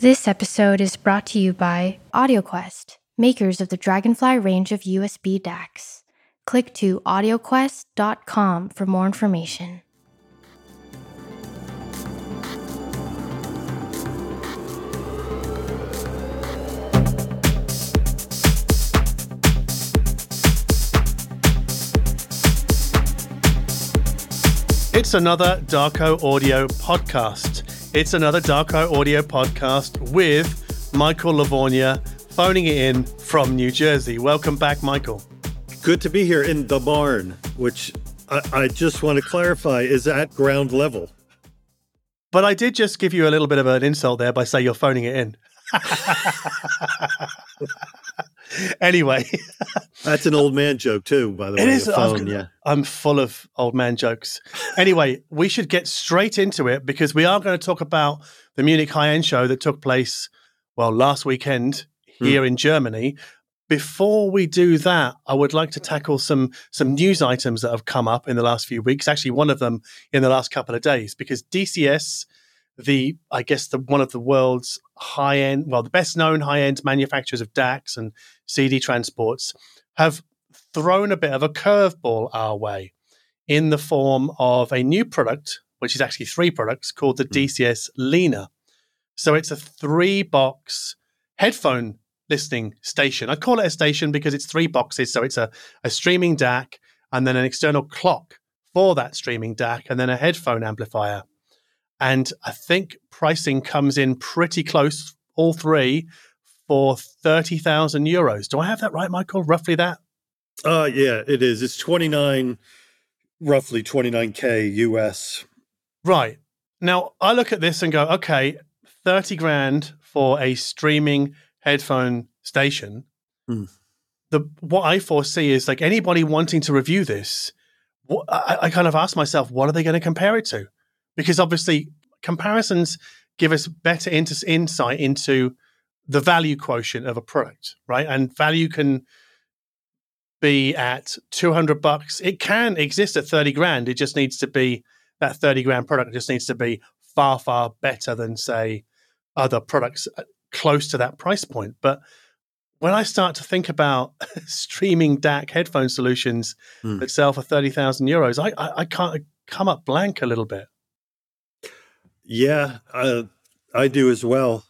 This episode is brought to you by AudioQuest, makers of the Dragonfly range of USB DACs. Click to audioquest.com for more information. It's another Darko Audio podcast. It's another Darko Audio podcast with Michael Lavorgna phoning it in from New Jersey. Welcome back, Michael. Good to be here in the barn, which I, I just want to clarify is at ground level. But I did just give you a little bit of an insult there by saying you're phoning it in. anyway, That's an old man joke too, by the way. it is. a I was phone, yeah. I'm full of old man jokes. Anyway, we should get straight into it because we are going to talk about the Munich High End Show that took place, well, last weekend hmm. here in Germany. Before we do that, I would like to tackle some some news items that have come up in the last few weeks. Actually, one of them in the last couple of days, because DCS, the I guess the one of the world's high end, well, the best known high end manufacturers of DACs and CD transports, have thrown a bit of a curveball our way in the form of a new product, which is actually three products called the hmm. DCS Lina. So it's a three box headphone listening station. I call it a station because it's three boxes. So it's a, a streaming DAC and then an external clock for that streaming DAC and then a headphone amplifier. And I think pricing comes in pretty close, all three, for 30,000 euros. Do I have that right, Michael? Roughly that? Uh yeah, it is. It's 29 roughly 29k US. Right. Now, I look at this and go, okay, 30 grand for a streaming headphone station. Hmm. The what I foresee is like anybody wanting to review this, I, I kind of ask myself, what are they going to compare it to? Because obviously, comparisons give us better int- insight into the value quotient of a product, right? And value can be at 200 bucks. It can exist at 30 grand. It just needs to be that 30 grand product just needs to be far, far better than, say, other products uh, close to that price point. But when I start to think about streaming DAC headphone solutions Hmm. that sell for 30,000 euros, I, I, I can't come up blank a little bit. Yeah, uh, I do as well.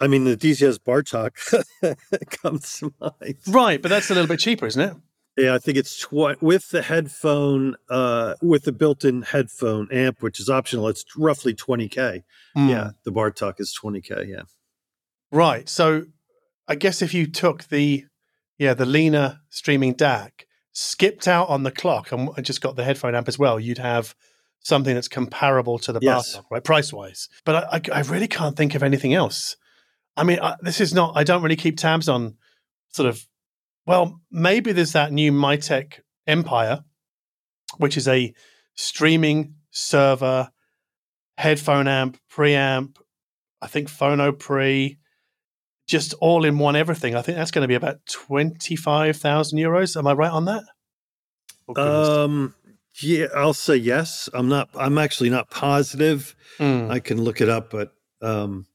I mean, the DCS Bartok comes to mind. Right. But that's a little bit cheaper, isn't it? Yeah, I think it's tw- with the headphone, uh, with the built-in headphone amp, which is optional. It's roughly 20k. Hmm. Yeah, the Bartok is 20k. Yeah. Right. So I guess if you took the yeah, the Lina streaming DAC, skipped out on the clock and just got the headphone amp as well, you'd have something that's comparable to the Yes. Bartok, right? Price wise. But I, I, I really can't think of anything else. I mean, I, this is not, I don't really keep tabs on sort of, well, maybe there's that new Mytek Empire, which is a streaming server, headphone amp, preamp, I think phono pre, just all in one everything. I think that's going to be about 25,000 euros. Am I right on that? Oh. Um, yeah, I'll say yes. I'm not. I'm actually not positive. Mm. I can look it up, but um,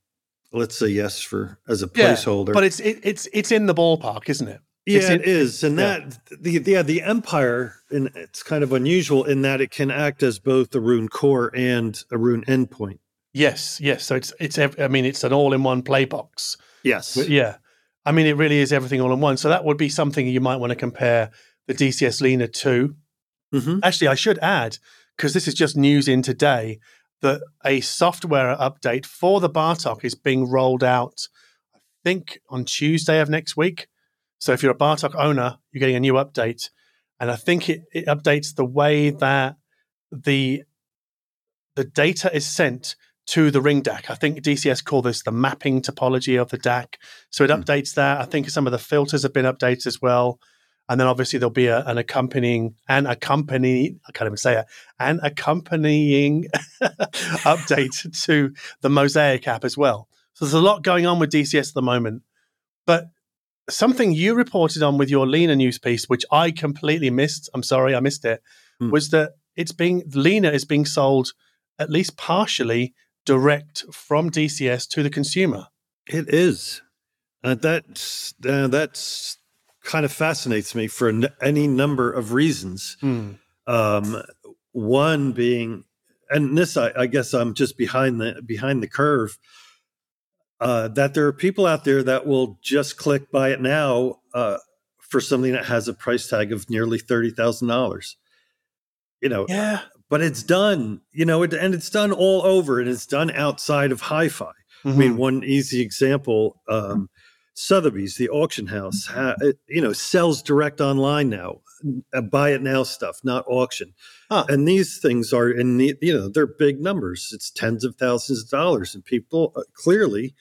let's say yes for as a Yeah, placeholder. But it's it, it's it's in the ballpark, isn't it? yeah, it's in- it is, and yeah. that the yeah the Empire, and it's kind of unusual in that it can act as both a Roon core and a Roon endpoint. Yes, yes. So it's it's I mean it's an all-in-one play box. Yes. But yeah. I mean it really is everything all in one. So that would be something you might want to compare the DCS Lina to. Hmm Actually, I should add because this is just news in today that a software update for the Bartok is being rolled out. I think on Tuesday of next week. So if you're a Bartok owner, you're getting a new update, and I think it, it updates the way that the the data is sent to the ring DAC. I think DCS call this the mapping topology of the DAC. So it Hmm. updates that. I think some of the filters have been updated as well. And then obviously there'll be a, an accompanying and accompany I can't even say it an accompanying update to the Mosaic app as well. So there's a lot going on with DCS at the moment. But something you reported on with your Lina news piece, which I completely missed. I'm sorry, I missed it. Hmm. Was that it's being Lina is being sold at least partially direct from DCS to the consumer. It is. Uh, that's uh, that's kind of fascinates me for n- any number of reasons. Hmm. Um, one being, and this I, I guess I'm just behind the behind the curve. Uh, that there are people out there that will just click buy it now uh, for something that has a price tag of nearly thirty thousand dollars. You know, Yeah. but it's done. You know, it, and it's done all over, and it's done outside of hi-fi. I mean, Mhm. one easy example: um, Sotheby's, the auction house, ha- it, you know, sells direct online now. Uh, buy it now stuff, not auction. Huh. And these things are in the, you know they're big numbers. It's tens of thousands of dollars, and people uh, clearly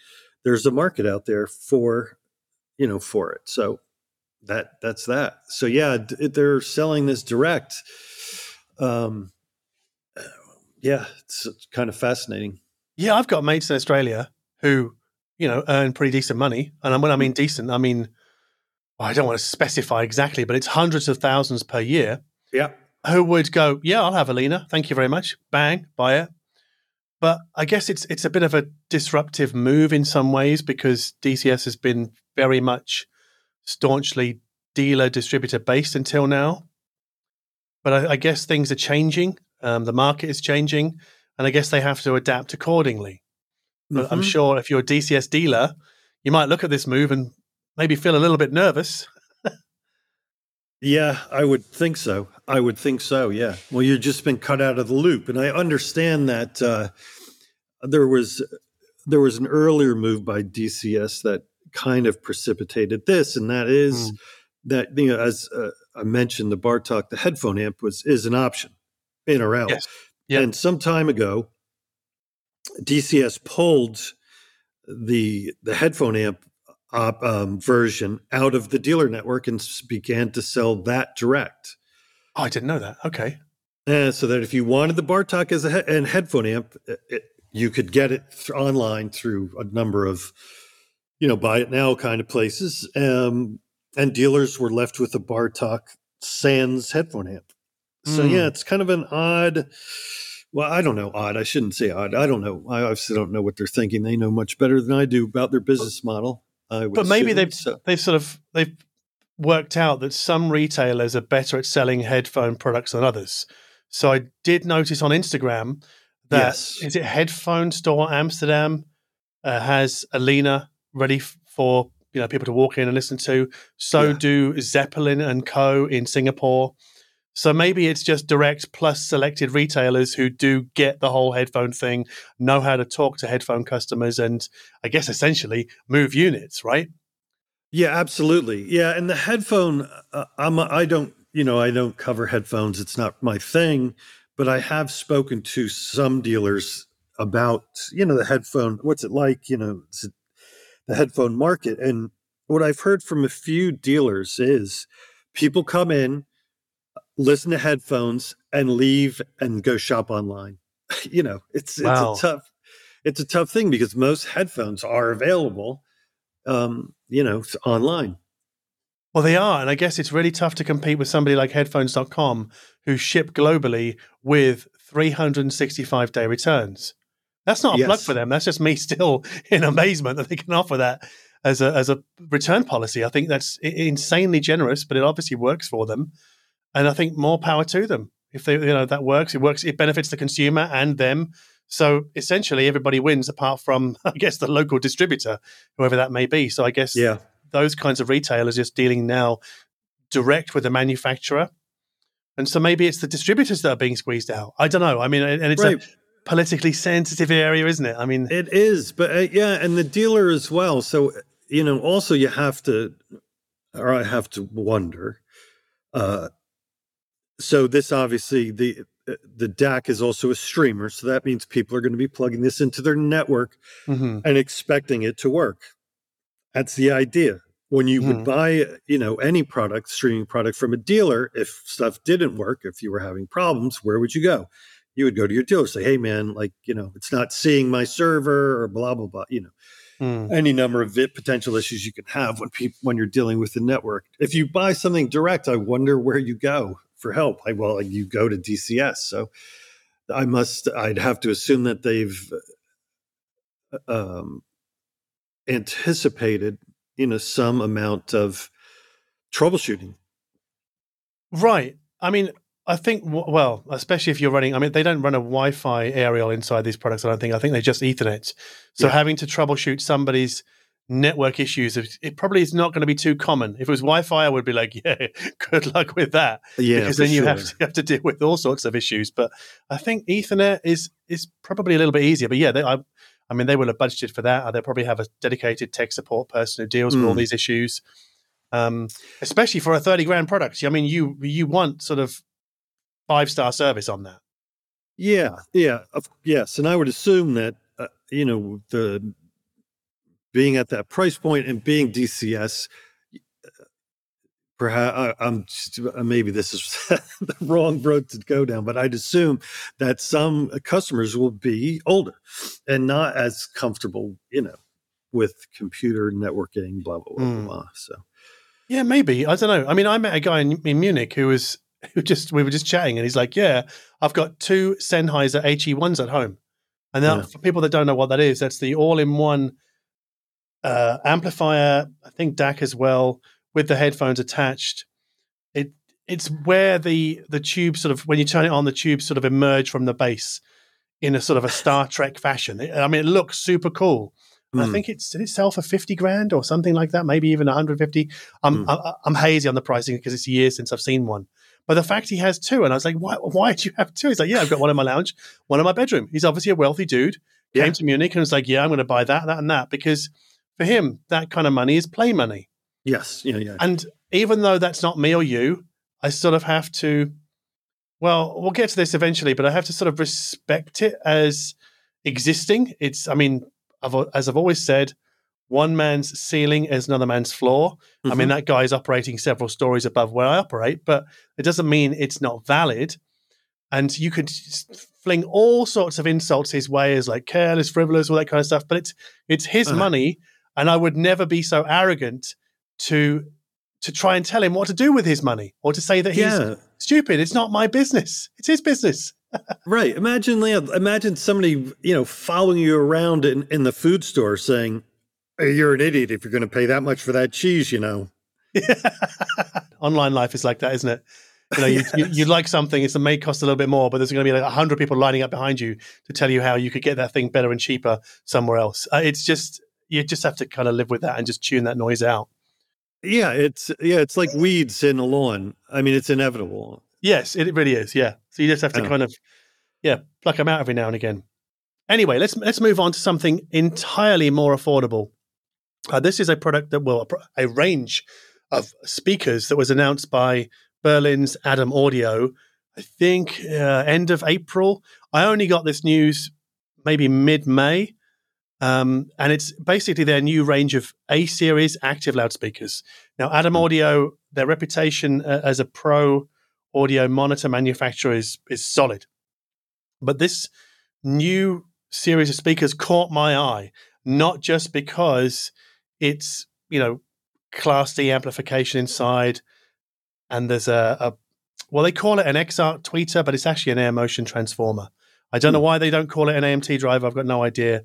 there's a market out there for you know for it. So that that's that. So yeah, d- they're selling this direct. Um, yeah, it's, it's kind of fascinating. Yeah, I've got mates in Australia who, you know, earn pretty decent money. And when I mean decent, I mean, well, I don't want to specify exactly, but it's hundreds of thousands per year Yeah. who would go, yeah, I'll have Alina. Thank you very much. Bang, buy it. But I guess it's it's a bit of a disruptive move in some ways because DCS has been very much staunchly dealer distributor based until now. But I, I guess things are changing. Um, the market is changing, and I guess they have to adapt accordingly. But I'm sure if you're a DCS dealer, you might look at this move and maybe feel a little bit nervous. Yeah, I would think so. I would think so. Yeah. Well, you've just been cut out of the loop, and I understand that uh, there was there was an earlier move by DCS that kind of precipitated this, and that is Mm. that you know, as uh, I mentioned, the Bartok, the headphone amp was is an option, in or out. Yes. Yeah. And some time ago, DCS pulled the the headphone amp op, um, version out of the dealer network and began to sell that direct. Oh, I didn't know that. Okay. And so that if you wanted the Bartok as a he- and headphone amp, it, it- you could get it th- online through a number of, you know, buy it now kind of places. Um, and dealers were left with a Bartok Sans headphone amp. So Mm. yeah, it's kind of an odd. Well, I don't know. Odd. I shouldn't say odd. I don't know. I obviously don't know what they're thinking. They know much better than I do about their business model. I would But maybe assume. they've So- they've sort of they've worked out that some retailers are better at selling headphone products than others. So I did notice on Instagram that Yes. is it Headphone Store Amsterdam uh, has Alina ready f- for you know people to walk in and listen to. So Yeah. do Zeppelin and Co in Singapore. So maybe it's just direct plus selected retailers who do get the whole headphone thing, know how to talk to headphone customers, and I guess essentially move units, right? Yeah, absolutely. Yeah, and the headphone, uh, I'm I don't you know I don't cover headphones. It's not my thing, but I have spoken to some dealers about you know the headphone. What's it like? You know, the headphone market, and what I've heard from a few dealers is people come in, listen to headphones, and leave and go shop online. you know, it's it's Wow. a tough it's a tough thing because most headphones are available um, you know, online. Well, they are. And I guess it's really tough to compete with somebody like headphones.com who ship globally with 365 day returns. That's not a plug for them. That's just me still in amazement that they can offer that as a, as a return policy. I think that's insanely generous, but it obviously works for them. And I think more power to them. If they, you know, that works, it works, it benefits the consumer and them. So essentially everybody wins apart from, I guess, the local distributor, whoever that may be. So I guess Yeah. those kinds of retailers just dealing now direct with the manufacturer. And so maybe it's the distributors that are being squeezed out. I don't know. I mean, and it's Right. a politically sensitive area, isn't it? I mean, It is, but uh, yeah, and the dealer as well. So, you know, also you have to, or I have to wonder. Uh, so this obviously the uh, the DAC is also a streamer, so that means people are going to be plugging this into their network mhm. and expecting it to work. That's the idea. When you Mhm. would buy, you know, any product, streaming product from a dealer, if stuff didn't work, if you were having problems, where would you go? You would go to your dealer, say, "Hey, man, like, you know, it's not seeing my server, or blah blah blah." You know, Mm. any number of potential issues you can have when people when you're dealing with the network. If you buy something direct, I wonder where you go for help. I, well, you go to DCS. So I must. I'd have to assume that they've um, anticipated, you know, some amount of troubleshooting. Right. I mean, I think well, especially if you're running. I mean, they don't run a Wi-Fi aerial inside these products. I don't think. I think they just Ethernet. So yeah. having to troubleshoot somebody's network issues, it probably is not going to be too common. If it was Wi-Fi, I would be like, yeah, good luck with that. Yeah, because then you sure. have to, you have to deal with all sorts of issues. But I think Ethernet is is probably a little bit easier. But yeah, they, I, I mean, they will have budgeted for that. They'll probably have a dedicated tech support person who deals mm. with all hmm. these issues. Um, especially for a thirty grand product. I mean, you you want sort of five star service on that. Yeah, yeah, yes, and I would assume that uh, you know the being at that price point and being DCS, perhaps I'm just, uh, maybe this is the wrong road to go down, but I'd assume that some customers will be older and not as comfortable, you know, with computer networking, blah blah blah, mm. blah. So, yeah, maybe I don't know. I mean, I met a guy in, in Munich who was who just we were just chatting, and he's like, "Yeah, I've got two Sennheiser HE ones at home." And now, yeah. for people that don't know what that is, that's the all-in-one uh, amplifier, I think DAC as well, with the headphones attached. It it's where the the tube sort of when you turn it on, the tube sort of emerge from the base in a sort of a Star Trek fashion. I mean, it looks super cool. Mm. I hmm. think it's did it sell for fifty grand or something like that, maybe even one hundred fifty. I'm mm. I, I'm hazy on the pricing because it's years since I've seen one. But the fact he has two, and I was like, why? Why do you have two? He's like, yeah, I've got one in my lounge, one in my bedroom. He's obviously a wealthy dude. Came yeah. to Munich and was like, yeah, I'm going to buy that, that, and that because for him, that kind of money is play money. Yes. Yeah. Yeah. And even though that's not me or you, I sort of have to. Well, we'll get to this eventually, but I have to sort of respect it as existing. It's, I mean, I've, as I've always said, one man's ceiling is another man's floor. Mm-hmm. I mean, mm-hmm. that guy is operating several stories above where I operate, but it doesn't mean it's not valid. And you could fling all sorts of insults his way as like careless, frivolous, all that kind of stuff. But it's it's his uh-huh. money, and I would never be so arrogant to to try and tell him what to do with his money or to say that he's yeah. stupid. It's not my business. It's his business. right. Imagine, imagine somebody, you know, following you around in, in the food store saying, hey, you're an idiot if you're going to pay that much for that cheese, you know. Online life is like that, isn't it? You know, you, yes. you, you, like something, it's, it may cost a little bit more, but there's going to be like 100 people lining up behind you to tell you how you could get that thing better and cheaper somewhere else. Uh, it's just, you just have to kind of live with that and just tune that noise out. Yeah, it's yeah, it's like weeds in a lawn. I mean, it's inevitable. Yes, it really is. Yeah, so you just have to oh. kind of yeah pluck them out every now and again. Anyway, let's let's move on to something entirely more affordable. Uh, this is a product that will a range of speakers that was announced by Berlin's Adam Audio. I think uh, end of April. I only got this news maybe mid May. Um, and it's basically their new range of A series active loudspeakers. Now, Adam hmm. Audio, their reputation uh, as a pro audio monitor manufacturer is, is solid. But this new series of speakers caught my eye, not just because it's, you know, Class D amplification inside, and there's a, a well, they call it an X-ART tweeter, but it's actually an air motion transformer. I don't know hmm. why they don't call it an AMT driver. I've got no idea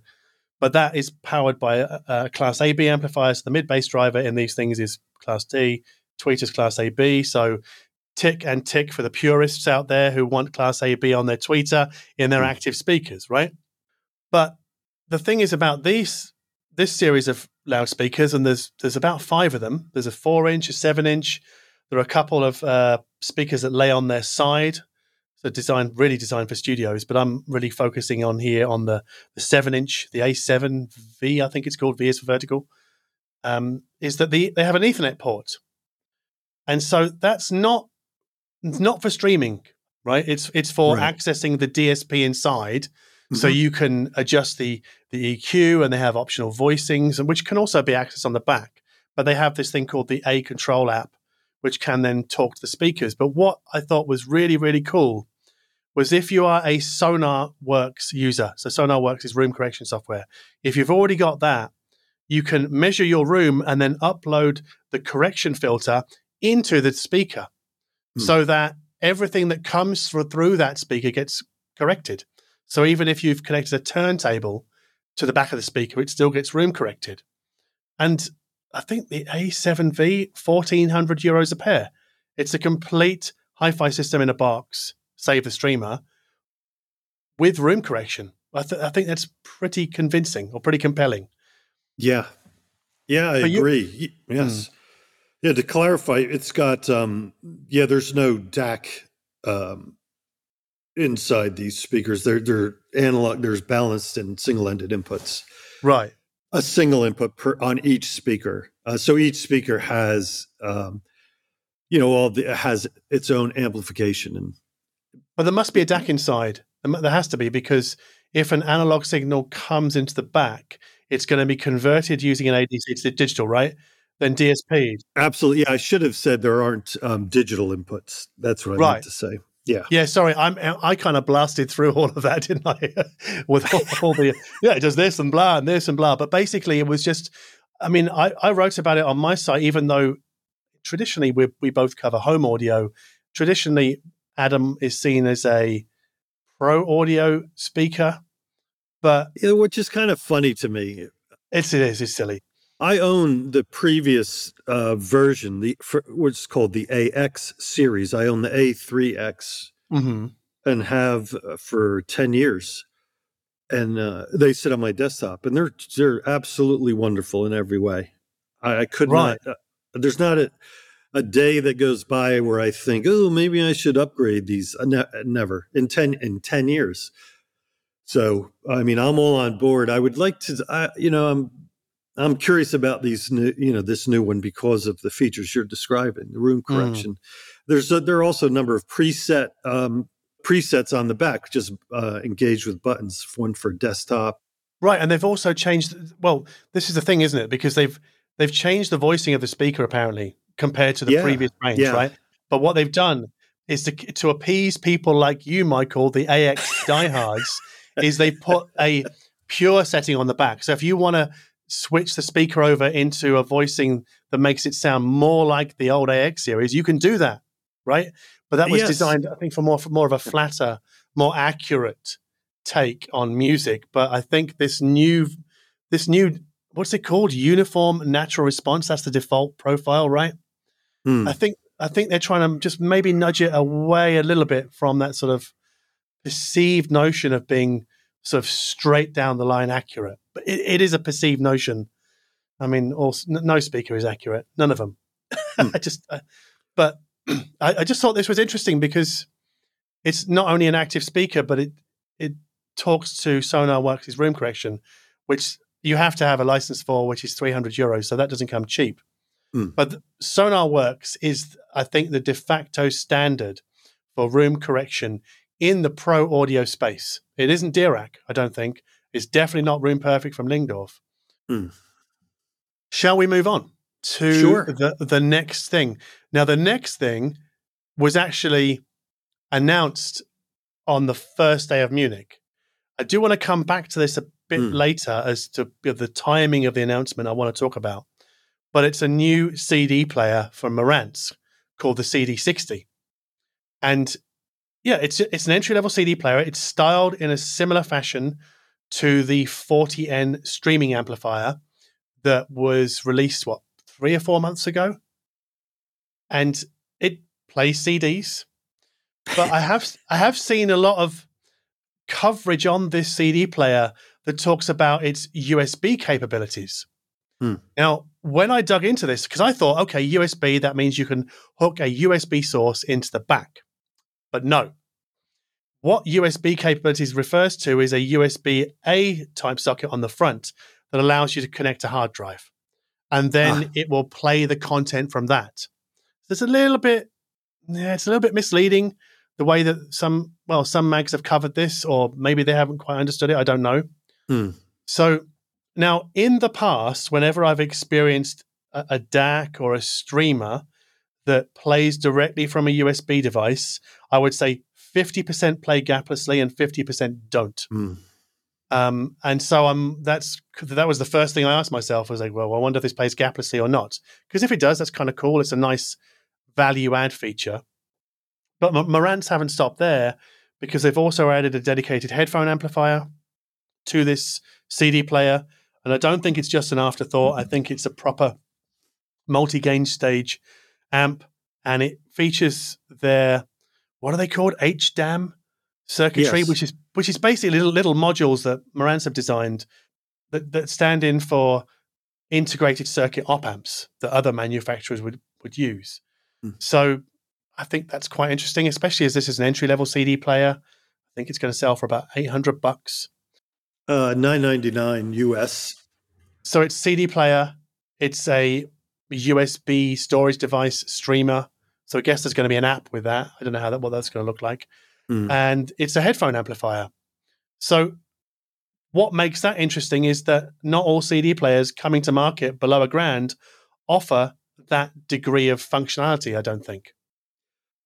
but that is powered by a, a Class AB amplifier. So the mid bass driver in these things is Class D, tweeters Class AB. So tick and tick for the purists out there who want Class AB on their tweeter in their mm. active speakers, right? But the thing is about these this series of loudspeakers, and there's there's about five of them. There's a four inch, a seven inch. There are a couple of uh, speakers that lay on their side so designed really designed for studios, but I'm really focusing on here on the the seven inch, the A7 V, I think it's called V is for vertical. Um, is that the they have an Ethernet port, and so that's not not for streaming, right? It's it's for right. accessing the DSP inside, mm-hmm. so you can adjust the the EQ, and they have optional voicings, and which can also be accessed on the back. But they have this thing called the A Control app, which can then talk to the speakers. But what I thought was really really cool was if you are a SonarWorks user, so SonarWorks is room correction software. If you've already got that, you can measure your room and then upload the correction filter into the speaker hmm. so that everything that comes through, through that speaker gets corrected. So even if you've connected a turntable to the back of the speaker, it still gets room corrected. And I think the A7V, 1400 euros a pair. It's a complete hi fi system in a box, save the streamer, with room correction. I, th- I think that's pretty convincing or pretty compelling. Yeah. Yeah, I But agree. Y- Yes. Yeah, to clarify, it's got um yeah, there's no DAC um inside these speakers. They're they're analog, there's balanced and single-ended inputs. Right. A single input per on each speaker. Uh, so each speaker has um you know all the has its own amplification and But there must be a DAC inside. There has to be because if an analog signal comes into the back, it's going to be converted using an ADC to digital, right? Then DSP. absolutely yeah, I should have said there aren't um digital inputs. That's what I Right. meant to say. Yeah. Yeah, sorry, I'm I kind of blasted through all of that, didn't I? With all, all the yeah, it does this and blah and this and blah. But basically, it was just. I mean, I, I wrote about it on my site, even though traditionally we we both cover home audio. Traditionally, Adam is seen as a pro audio speaker, but Yeah, which is kind of funny to me. it's it is it's silly. I own the previous uh, version, the for, what's called the AX series. I own the A3X hmm and have uh, for ten years, and uh, they sit on my desktop, and they're they're absolutely wonderful in every way. I, I could Right. not. Uh, there's not a a day that goes by where I think, oh, maybe I should upgrade these. Uh, ne- never in ten in ten years. So I mean, I'm all on board. I would like to, I, you know, I'm I'm curious about these new, you know, this new one because of the features you're describing, the room Mm. correction. There's a, there are also a number of preset um, presets on the back, just uh, engaged with buttons. One for desktop. Right, and they've also changed. Well, this is the thing, isn't it? Because they've they've changed the voicing of the speaker apparently compared to the Yeah, previous range, yeah. right? But what they've done is to to appease people like you, Michael, the AX diehards, is they put a pure setting on the back. So if you want to switch the speaker over into a voicing that makes it sound more like the old AX series, you can do that, right? But that was Yes. designed, I think, for more for more of a flatter, more accurate take on music. But I think this new, this new, what's it called? Uniform natural response. That's the default profile, right? Hmm. I think I think they're trying to just maybe nudge it away a little bit from that sort of perceived notion of being sort of straight down the line accurate. But it, it is a perceived notion. I mean, also, n- no speaker is accurate. None of them. Hmm. I just, uh, but I, I just thought this was interesting because it's not only an active speaker, but it it talks to SonarWorks' room correction, which you have to have a license for, which is 300 euros. So that doesn't come cheap. Hmm. But SonarWorks is, I think, the de facto standard for room correction in the pro audio space. It isn't Dirac, I don't think. It's definitely not Room Perfect from Lyngdorf. Hmm. Shall we move on to Sure. the, the next thing? Now, the next thing was actually announced on the first day of Munich. I do want to come back to this a bit Hmm. later as to the timing of the announcement I want to talk about. But it's a new CD player from Marantz called the CD60. And yeah, it's it's an entry level CD player. It's styled in a similar fashion to the 40N streaming amplifier that was released what three or four months ago, and it plays CDs. But I have I have seen a lot of coverage on this CD player that talks about its USB capabilities. Hmm. Now, when I dug into this, because I thought, okay, USB, that means you can hook a USB source into the back. But no. What USB capabilities refers to is a USB A type socket on the front that allows you to connect a hard drive. And then Ah. it will play the content from that. There's a little bit, yeah, it's a little bit misleading the way that some, well, some mags have covered this, or maybe they haven't quite understood it. I don't know. Hmm. So now, in the past, whenever I've experienced a, a DAC or a streamer that plays directly from a USB device, I would say 50% play gaplessly and 50% don't. Hmm. Um, and so I'm that's that was the first thing I asked myself. I was like, well, I wonder if this plays gaplessly or not. Because if it does, that's kind of cool. It's a nice value add feature. But Marantz haven't stopped there because they've also added a dedicated headphone amplifier to this CD player. And I don't think it's just an afterthought. I think it's a proper multi gain stage amp. And it features their, what are they called? HDAM circuitry, Yes. which is which is basically little, little modules that Marantz have designed that, that stand in for integrated circuit op amps that other manufacturers would, would use. Hmm. So I think that's quite interesting, especially as this is an entry level CD player. I think it's going to sell for about 800 bucks. Uh, Nine ninety nine US. So it's CD player, it's a USB storage device streamer. So I guess there's going to be an app with that. I don't know how that what that's going to look like. Hmm. And it's a headphone amplifier. So what makes that interesting is that not all CD players coming to market below a grand offer that degree of functionality, I don't think.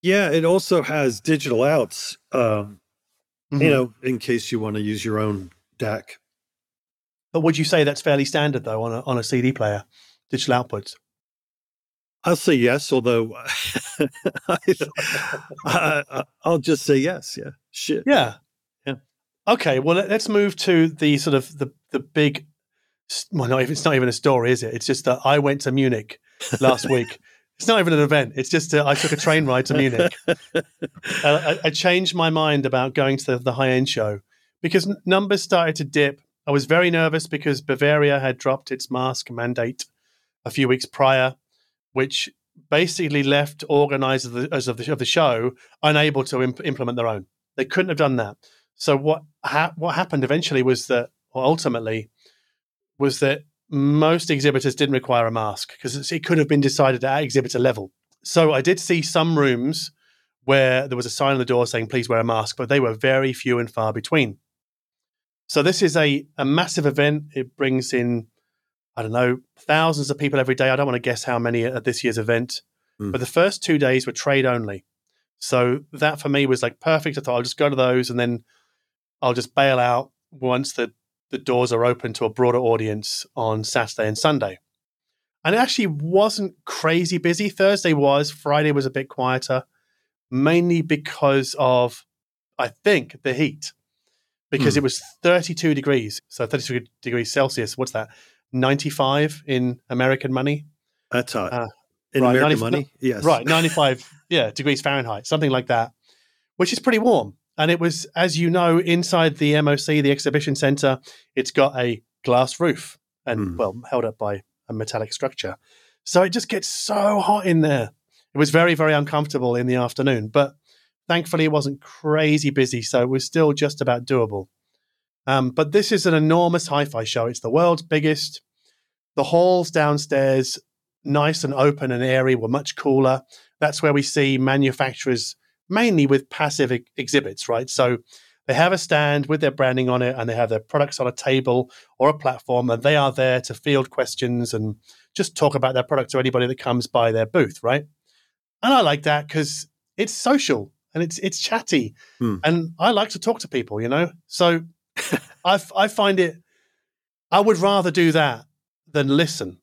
Yeah, it also has digital outs. Um, Mhm. You know, in case you want to use your own DAC. But would you say that's fairly standard though on a on a CD player, digital outputs? I'll say yes, although I, will just say yes. Yeah, shit. Yeah. Yeah. Okay. Well, let- let's move to the sort of the the big. Well, not even, it's not even a story, is it? It's just that I went to Munich last week. It's not even an event. It's just uh, I took a train ride to Munich. Uh, I, I changed my mind about going to the, the high end show because numbers started to dip. I was very nervous because Bavaria had dropped its mask mandate a few weeks prior, which basically left organizers of the, as of the, of the show unable to imp- implement their own. They couldn't have done that. So what ha- what happened eventually was that, or ultimately, was that most exhibitors didn't require a mask because it could have been decided at exhibitor level. So I did see some rooms where there was a sign on the door saying please wear a mask, but they were very few and far between. So this is a, a massive event. It brings in, I don't know, thousands of people every day. I don't want to guess how many at this year's event. Hmm. But the first two days were trade only. So that for me was like perfect. I thought I'll just go to those and then I'll just bail out once the, the doors are open to a broader audience on Saturday and Sunday. And it actually wasn't crazy busy. Thursday was, Friday was a bit quieter, mainly because of, I think, the heat. Because Hmm. it was 32 degrees. So 32 degrees Celsius. What's that? 95 in American money. That's hot. Uh, in right, American 90 money, yes. Right, 95 yeah, degrees Fahrenheit, something like that, which is pretty warm. And it was, as you know, inside the MOC, the exhibition center, it's got a glass roof and, Hmm. well, held up by a metallic structure. So it just gets so hot in there. It was very, very uncomfortable in the afternoon, but thankfully it wasn't crazy busy. So it was still just about doable. Um, but this is an enormous hi fi show. It's the world's biggest. The halls downstairs, nice and open and airy, were much cooler. That's where we see manufacturers mainly with passive ex- exhibits, right? So they have a stand with their branding on it and they have their products on a table or a platform and they are there to field questions and just talk about their product to anybody that comes by their booth, right? And I like that because it's social and it's it's chatty Hmm. and I like to talk to people, you know? So I I find it, I would rather do that than listen.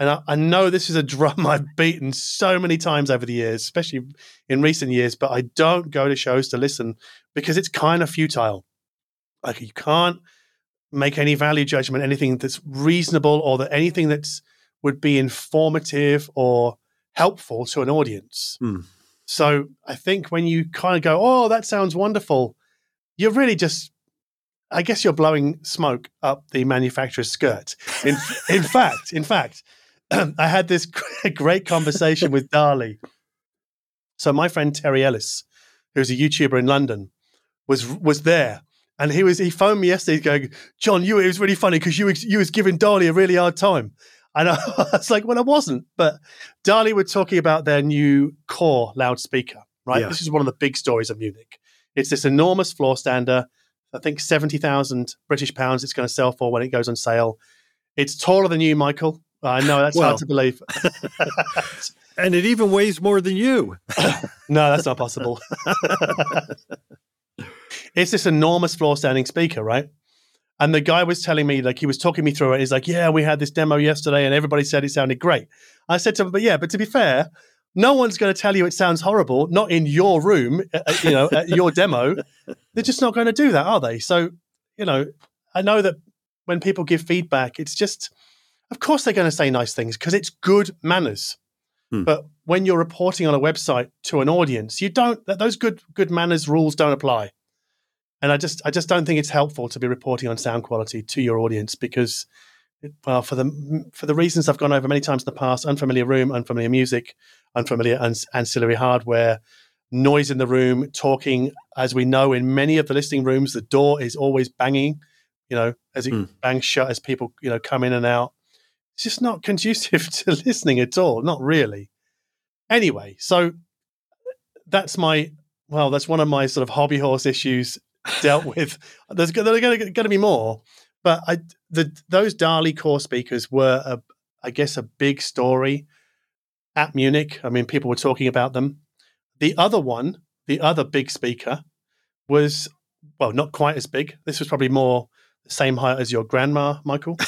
And I, I know this is a drum I've beaten so many times over the years, especially in recent years, but I don't go to shows to listen because it's kind of futile. Like you can't make any value judgment, anything that's reasonable or that anything that's would be informative or helpful to an audience. Hmm. So I think when you kind of go, oh, that sounds wonderful, you're really just I guess you're blowing smoke up the manufacturer's skirt. In, in fact, in fact, I had this great conversation with Dali. So my friend Terry Ellis, who's a YouTuber in London, was was there, and he was he phoned me yesterday going, "John, you it was really funny because you you was giving Dali a really hard time." And I was like, "Well, I wasn't," but Dali were talking about their new Kore loudspeaker. Right, Yeah. this is one of the big stories of Munich. It's this enormous floor stander. I think seventy thousand British pounds. It's going to sell for when it goes on sale. It's taller than you, Michael. I know that's Well. hard to believe. And it even weighs more than you. no, that's not possible. it's this enormous floor standing speaker, right? And the guy was telling me, like, he was talking me through it. He's like, Yeah, we had this demo yesterday and everybody said it sounded great. I said to him, But yeah, but to be fair, no one's going to tell you it sounds horrible, not in your room, uh, uh, you know, at your demo. They're just not going to do that, are they? So, you know, I know that when people give feedback, it's just, of course, they're going to say nice things because it's good manners. Hmm. But when you're reporting on a website to an audience, you don't. Those good good manners rules don't apply. And I just I just don't think it's helpful to be reporting on sound quality to your audience because, well, for the for the reasons I've gone over many times in the past, unfamiliar room, unfamiliar music, unfamiliar ans- ancillary hardware, noise in the room, talking. As we know, in many of the listing rooms, the door is always banging. You know, as it Hmm. bangs shut as people you know come in and out. It's just not conducive to listening at all. Not really. Anyway, so that's my well, that's one of my sort of hobby horse issues dealt with. There's there are going to be more, but I the those Dali Kore speakers were a I guess a big story at Munich. I mean, people were talking about them. The other one, the other big speaker, was well, not quite as big. This was probably more the same height as your grandma, Michael.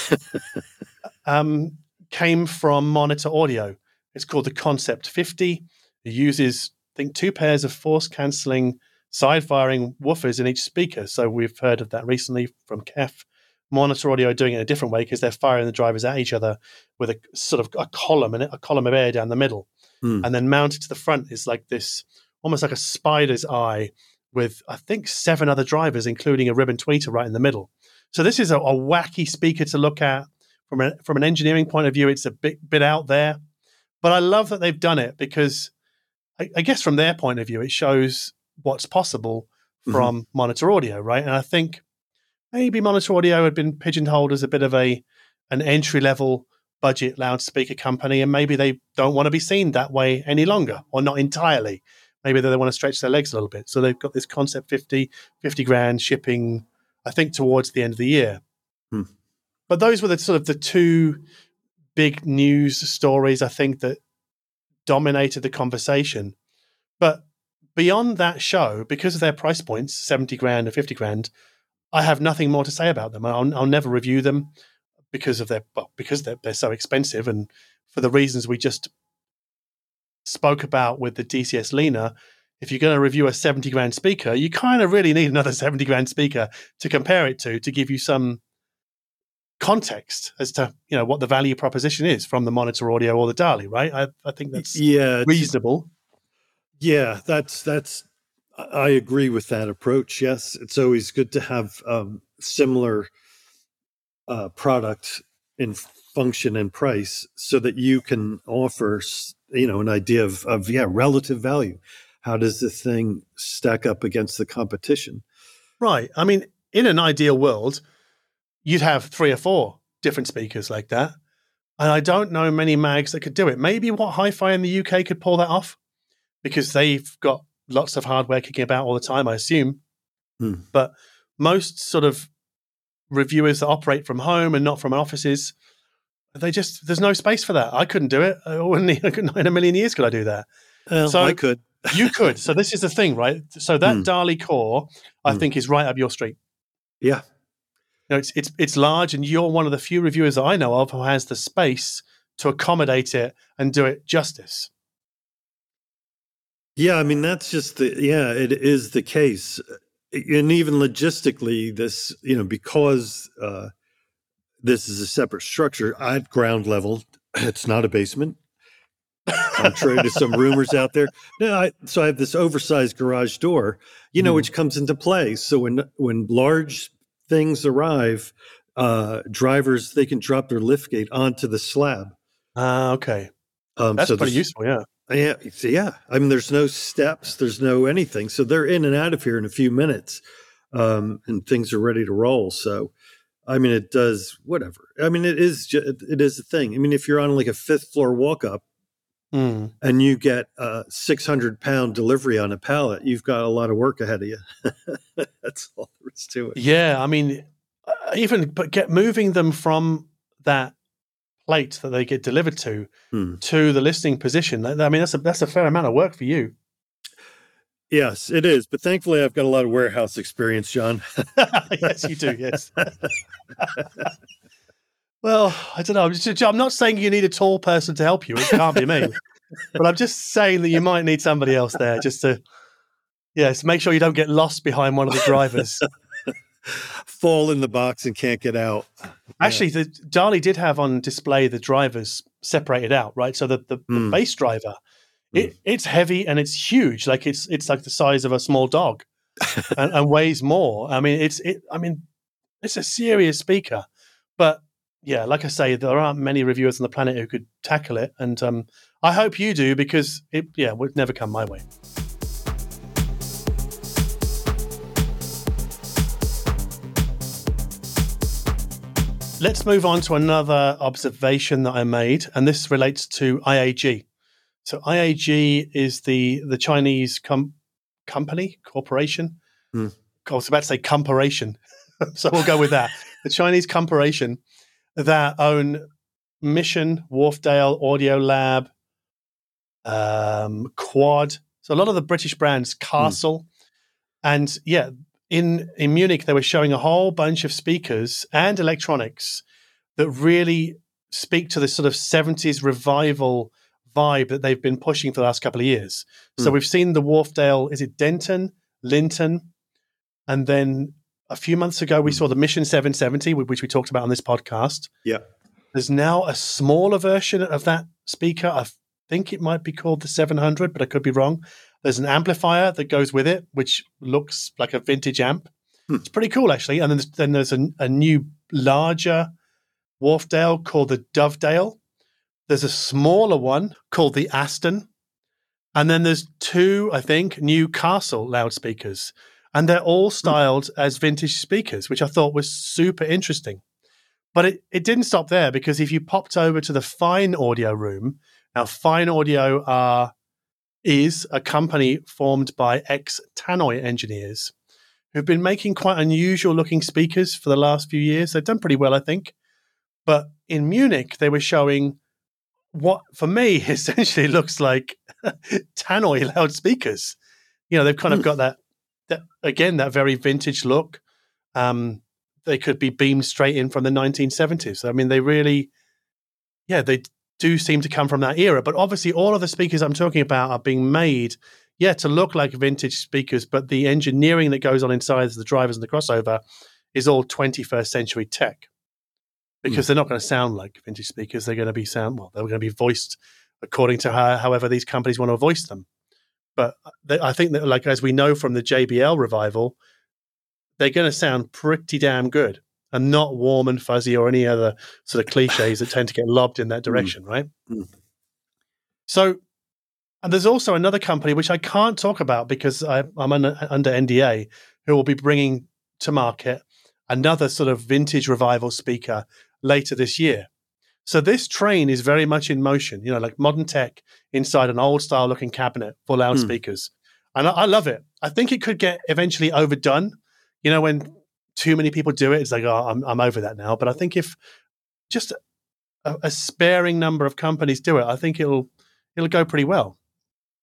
um, came from Monitor Audio. It's called the Concept 50. It uses, I think, two pairs of force cancelling side firing woofers in each speaker. So we've heard of that recently from Kef. Monitor Audio doing it a different way because they're firing the drivers at each other with a sort of a column and a column of air down the middle, Hmm. and then mounted to the front is like this, almost like a spider's eye, with I think seven other drivers, including a ribbon tweeter right in the middle. So this is a, a wacky speaker to look at from a, from an engineering point of view. It's a bit bit out there, but I love that they've done it because I, I guess from their point of view, it shows what's possible Mhm. from monitor audio, right? And I think maybe monitor audio had been pigeonholed as a bit of a an entry level budget loudspeaker company, and maybe they don't want to be seen that way any longer, or not entirely. Maybe they want to stretch their legs a little bit. So they've got this concept 50, 50 grand shipping, I think, towards the end of the year. Hmm. But those were the sort of the two big news stories I think that dominated the conversation. But beyond that show, because of their price points, 70 grand or 50 grand, I have nothing more to say about them. I'll, I'll never review them because of their well, because they're, they're so expensive and for the reasons we just spoke about with the DCS Lina. If you're going to review a 70 grand speaker, you kind of really need another 70 grand speaker to compare it to to give you some context as to you know what the value proposition is from the monitor audio or the Dali, right? I, I think that's yeah, reasonable. Yeah, that's that's. I agree with that approach. Yes, it's always good to have um, similar uh, product in function and price, so that you can offer, you know, an idea of of yeah relative value. How does the thing stack up against the competition? Right. I mean, in an ideal world, you'd have three or four different speakers like that. And I don't know many mags that could do it. Maybe what Hi Fi in the UK could pull that off because they've got lots of hardware kicking about all the time, I assume. Hmm. But most sort of reviewers that operate from home and not from offices, they just, there's no space for that. I couldn't do it. I wouldn't, I couldn't, in a million years could I do that Well, So- I could. you could. So this is the thing, right? So that Hmm. Dali Kore, I Hmm. think, is right up your street. Yeah. You know, it's it's it's large, and you're one of the few reviewers that I know of who has the space to accommodate it and do it justice. Yeah, I mean that's just the yeah, it is the case, and even logistically, this you know because uh, this is a separate structure at ground level, it's not a basement. Contrary to some rumors out there, no. I, so I have this oversized garage door, you know, Mhm. which comes into play. So when when large things arrive, uh, drivers they can drop their lift gate onto the slab. Ah, okay, Um, that's so pretty useful. Yeah, yeah, yeah. I mean, there's no steps, there's no anything, so they're in and out of here in a few minutes, um, and things are ready to roll. So, I mean, it does whatever. I mean, it is ju- it, it is a thing. I mean, if you're on like a fifth floor walk up Mm. and you get a 600 pound delivery on a pallet, you've got a lot of work ahead of you. That's all there is to it. yeah. I mean, uh, even but get moving them from that plate that they get delivered to Hmm. to the listing position. I mean, that's a that's a fair amount of work for you. Yes, it is. But thankfully, I've got a lot of warehouse experience, John. yes, you do. Yes. well, I don't know. I'm, just, I'm not saying you need a tall person to help you. It can't be me. but I'm just saying that you might need somebody else there just to, yes, make sure you don't get lost behind one of the drivers. Fall in the box and can't get out. Actually, the Dali did have on display the drivers separated out, right? So the, the Mm. bass driver, it, it's heavy and it's huge. Like it's it's like the size of a small dog, and, and weighs more. I mean, it's it. I mean, it's a serious speaker, but yeah, like I say, there aren't many reviewers on the planet who could tackle it, and um, I hope you do because it yeah would never come my way. Let's move on to another observation that I made, and this relates to IAG. So IAG is the the Chinese com- company corporation. Hmm. I was about to say corporation, so we'll go with that. the Chinese corporation that own Mission, Wharfedale, Audio Lab, um, Quad. So a lot of the British brands, Castle, and yeah, in in Munich they were showing a whole bunch of speakers and electronics that really speak to this sort of 70s revival vibe that they've been pushing for the last couple of years. So Hmm. we've seen the Wharfedale, is it Denton, Linton, and then a few months ago we Hmm. saw the Mission 770, which we talked about on this podcast. Yeah. There's now a smaller version of that speaker. I think it might be called the 700, but I could be wrong. There's an amplifier that goes with it, which looks like a vintage amp. Hmm. It's pretty cool, actually. And then there's, then there's a, a new, larger Wharfedale called the Dovedale. There's a smaller one called the Aston. And then there's two, I think, new Castle loudspeakers. And they're all styled as vintage speakers, which I thought was super interesting. But it, it didn't stop there because if you popped over to the Fine Audio room, now Fine Audio are is a company formed by ex Tannoy engineers who've been making quite unusual looking speakers for the last few years. They've done pretty well, I think. But in Munich, they were showing what, for me, essentially looks like Tannoy loudspeakers. You know, they've kind of Hmm. got that, that again, that very vintage look. Um, they could be beamed straight in from the 1970s. I mean, they really, yeah, they do seem to come from that era. But obviously, all of the speakers I'm talking about are being made, yeah, to look like vintage speakers. But the engineering that goes on inside the drivers and the crossover is all 21st century tech because hmm. they're not going to sound like vintage speakers. They're going to be sound well. They're going to be voiced according to how, however these companies want to voice them. But uh, they, I think that, like as we know from the JBL revival, they're going to sound pretty damn good and not warm and fuzzy or any other sort of cliches that tend to get lobbed in that direction, right? Mm. So, and there's also another company which I can't talk about because I, I'm under, under NDA who will be bringing to market another sort of vintage revival speaker later this year. So this train is very much in motion, you know, like modern tech inside an old style looking cabinet for loudspeakers. And I, I love it. I think it could get eventually overdone. You know, when too many people do it, it's like, oh, I'm, I'm over that now. But I think if just a, a sparing number of companies do it, I think it'll it'll go pretty well.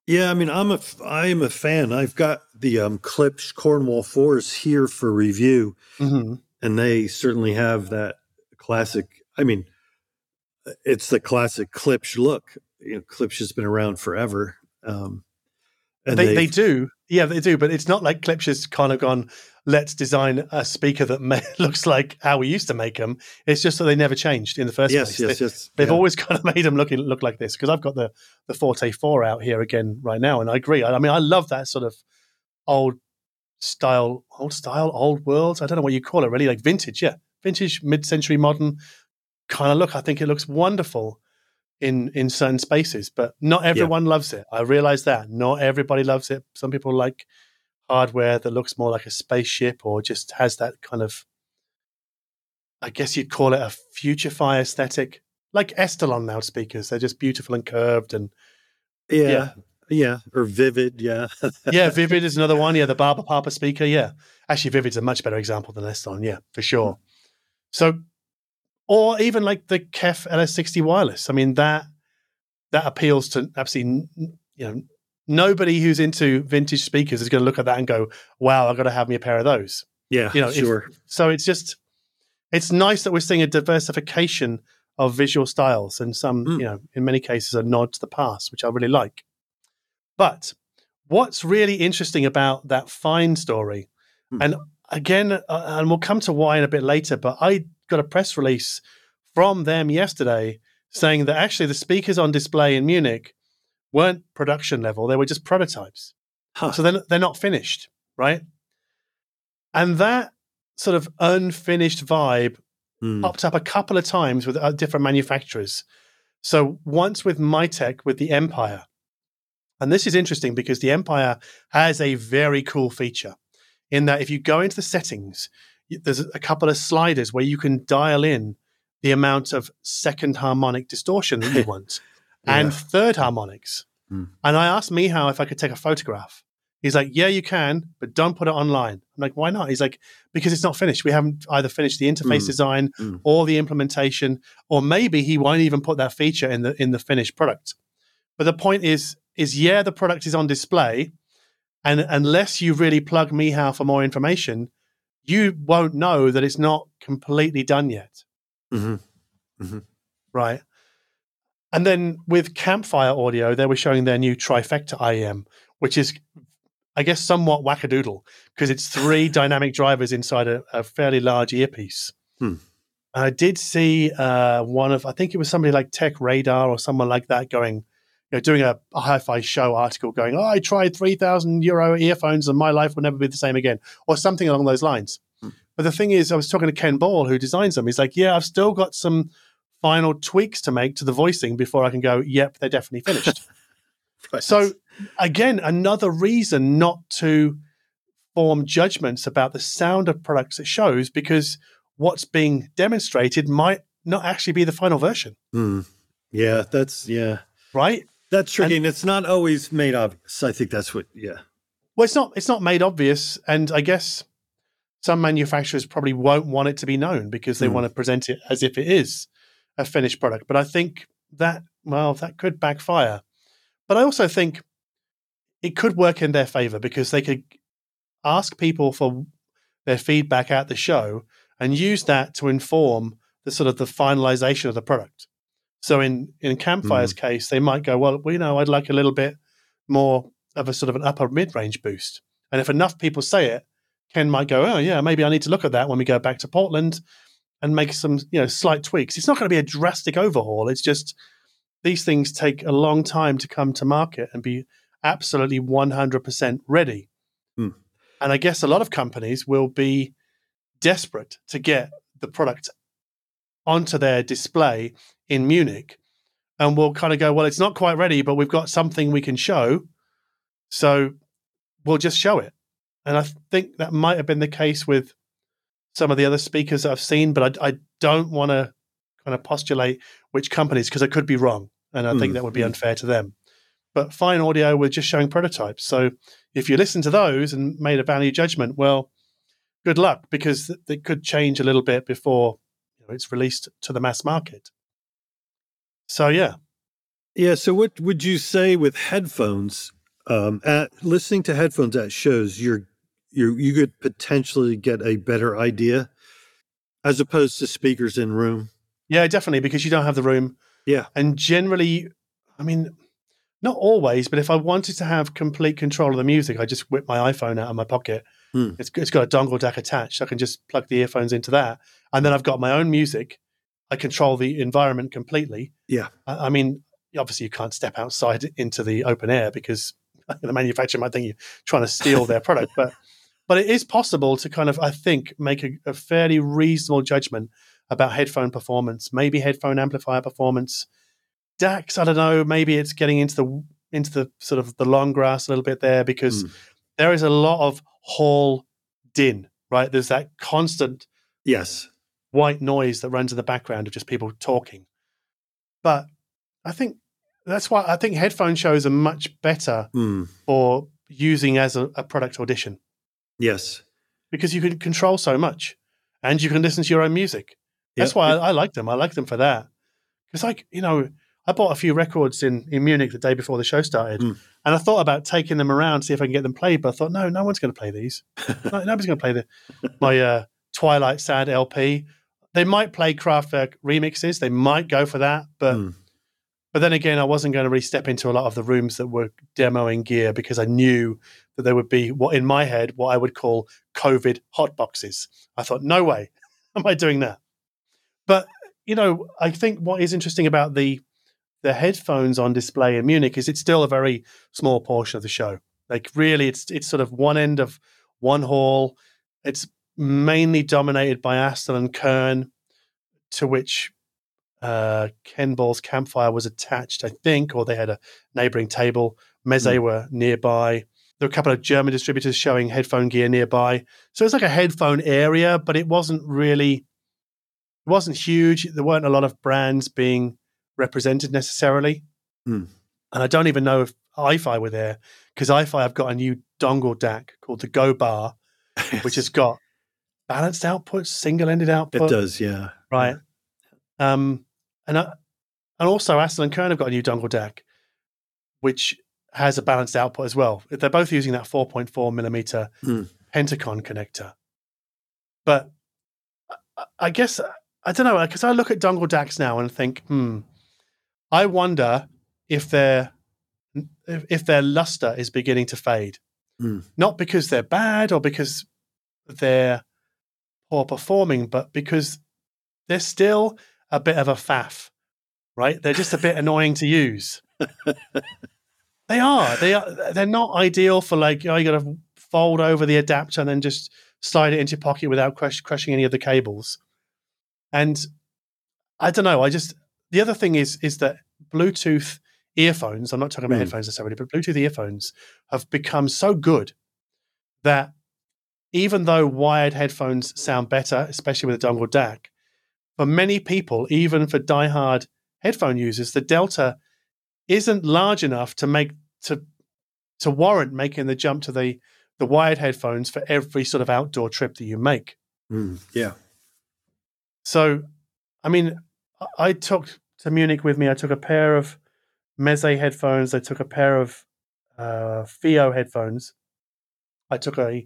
Yeah, I mean, I'm a I am a fan. I've got the um, Klipsch Cornwall fours here for review, Mm-hmm. and they certainly have that classic. I mean, it's the classic Klipsch look. You know, Klipsch has been around forever. Um, and They, they do, yeah, they do. But it's not like Klipsch has kind of gone. Let's design a speaker that ma- looks like how we used to make them. It's just that they never changed in the first yes, place. yes, They- yes. They've yeah. always kind of made them look look like this because I've got the the Forte Four out here again right now, and I agree. I, I mean, I love that sort of old style, old style, old world. I don't know what you call it, really, like vintage, yeah, vintage, mid century, modern kind of look. I think it looks wonderful in in certain spaces, but not everyone loves it. I realize that not everybody loves it. Some people like hardware that looks more like a spaceship or just has that kind of I guess you'd call it a futurify aesthetic, like Estelon loudspeakers. They're just beautiful and curved, and yeah, yeah. yeah, or vivid. Yeah, yeah, Vivid is another one. Yeah, the Barbapapa speaker. Yeah, actually, Vivid's a much better example than Estelon. Yeah, for sure. So, or even like the Kef LS60 wireless. I mean that that appeals to absolutely you know nobody who's into vintage speakers is going to look at that and go, "Wow, I've got to have me a pair of those." yeah, You know, if- sure. So it's just it's nice that we're seeing a diversification of visual styles and some, Mm. you know, in many cases a nod to the past, which I really like. But what's really interesting about that fine story, Mm. and again, uh, and we'll come to why in a bit later, but I got a press release from them yesterday saying that actually the speakers on display in Munich weren't production level, they were just prototypes. Huh. So they're, they're not finished, right? And that sort of unfinished vibe Mm. popped up a couple of times with uh, different manufacturers. So once with Mytek with the Empire. And this is interesting because the Empire has a very cool feature in that if you go into the settings, there's a couple of sliders where you can dial in the amount of second harmonic distortion that you want and Yeah. third harmonics. Hmm. And I asked Mihao if I could take a photograph. He's like, Yeah, you can, but don't put it online. I'm like, Why not? He's like, Because it's not finished. We haven't either finished the interface Hmm. design Hmm. or the implementation, or maybe he won't even put that feature in the in the finished product. But the point is, is yeah, the product is on display, and unless you really plug Mihao for more information, you won't know that it's not completely done yet, Mhm. right? And then with Campfire Audio, they were showing their new trifecta IEM, which is, I guess, somewhat wackadoodle because it's three dynamic drivers inside a, a fairly large earpiece. Hmm. I did see uh, one of, I think it was somebody like Tech Radar or someone like that going, you know, doing a, a hi-fi show article going, oh, I tried 3,000 euro earphones and my life will never be the same again, or something along those lines. Hmm. But the thing is, I was talking to Ken Ball, who designs them. He's like, yeah, I've still got some final tweaks to make to the voicing before I can go, yep, they're definitely finished. Right. So again, another reason not to form judgments about the sound of products it shows because what's being demonstrated might not actually be the final version, Mm. yeah, that's yeah, right? That's tricky, and, it's not always made obvious. I think that's what. Yeah. Well, it's not it's not made obvious, and I guess some manufacturers probably won't want it to be known because they Hmm. want to present it as if it is a finished product. But I think that well, that could backfire. But I also think it could work in their favor because they could ask people for their feedback at the show and use that to inform the sort of the finalization of the product. So in in Campfire's case, they might go, well, you know, I'd like a little bit more of a sort of an upper mid range boost. And if enough people say it, Ken might go, oh yeah, maybe I need to look at that when we go back to Portland and make some you know slight tweaks. It's not going to be a drastic overhaul. It's just these things take a long time to come to market and be absolutely 100% ready. Hmm. And I guess a lot of companies will be desperate to get the product onto their display in Munich and we'll kind of go, well, it's not quite ready, but we've got something we can show. So we'll just show it. And I think that might have been the case with some of the other speakers that I've seen, but I, I don't want to kind of postulate which companies because I could be wrong. And I think Mm, that would be mm. unfair to them. But Fine Audio were just showing prototypes. So if you listen to those and made a value judgment, well, good luck because it could change a little bit before it's released to the mass market. So yeah, Yeah. So, what would you say with headphones? Um, at listening to headphones at shows, you're you you could potentially get a better idea as opposed to speakers in room. yeah, definitely because you don't have the room. Yeah. And generally, I mean, not always, but if I wanted to have complete control of the music, I just whip my iPhone out of my pocket. Hmm. It's, it's got a dongle jack attached. I can just plug the earphones into that. And then I've got my own music. I control the environment completely. Yeah. I, I mean, obviously, you can't step outside into the open air because the manufacturer might think you're trying to steal their product. But but it is possible to kind of, I think, make a, a fairly reasonable judgment about headphone performance, maybe headphone amplifier performance. DACs, I don't know, maybe it's getting into the into the sort of the long grass a little bit there because Mm. there is a lot of hall din, right? There's that constant Yes. white noise that runs in the background of just people talking. But I think that's why I think headphone shows are much better Mm. for using as a, a product audition Yes. because you can control so much and you can listen to your own music. That's Yep. why I, I like them. I like them for that. Because, like, you know, I bought a few records in, in Munich the day before the show started, Mm. and I thought about taking them around, see if I can get them played. But I thought, no, no one's going to play these. no, nobody's going to play the, my uh, Twilight Sad LP. They might play Kraftwerk remixes. They might go for that, but Mm. But then again, I wasn't going to really step into a lot of the rooms that were demoing gear because I knew that there would be what in my head what I would call COVID hot boxes. I thought, no way, am I doing that? But you know, I think what is interesting about the the headphones on display in Munich is it's still a very small portion of the show. Like really, it's it's sort of one end of one hall. It's mainly dominated by Astell and Kern, to which uh, Ken Ball's campfire was attached, I think, or they had a neighboring table. Meze mm. were nearby. There were a couple of German distributors showing headphone gear nearby. So it's like a headphone area, but it wasn't really, it wasn't huge. There weren't a lot of brands being represented necessarily. Mm. And I don't even know if iFi were there because iFi have got a new dongle DAC called the Go Bar, yes. which has got balanced output, single ended output. It does, yeah. Right. Um, and and also Astell and Kern have got a new dongle DAC, which has a balanced output as well. They're both using that 4.4 millimeter mm. Pentaconn connector. But I guess I don't know because I look at dongle DACs now and think, hmm, I wonder if their if their luster is beginning to fade, mm. not because they're bad or because they're poor performing, but because they're still a bit of a faff, right? They're just a bit annoying to use. they are. They are. They're not ideal for like oh, you got to fold over the adapter and then just slide it into your pocket without crush, crushing any of the cables. And I don't know. I just the other thing is is that Bluetooth earphones, I'm not talking about mm. headphones necessarily, but Bluetooth earphones have become so good that even though wired headphones sound better, especially with a dongle DAC, for many people, even for diehard headphone users, the delta isn't large enough to make to to warrant making the jump to the the wired headphones for every sort of outdoor trip that you make. Mm, yeah. So, I mean, I took to Munich with me. I took a pair of Meze headphones. I took a pair of uh, headphones. I took a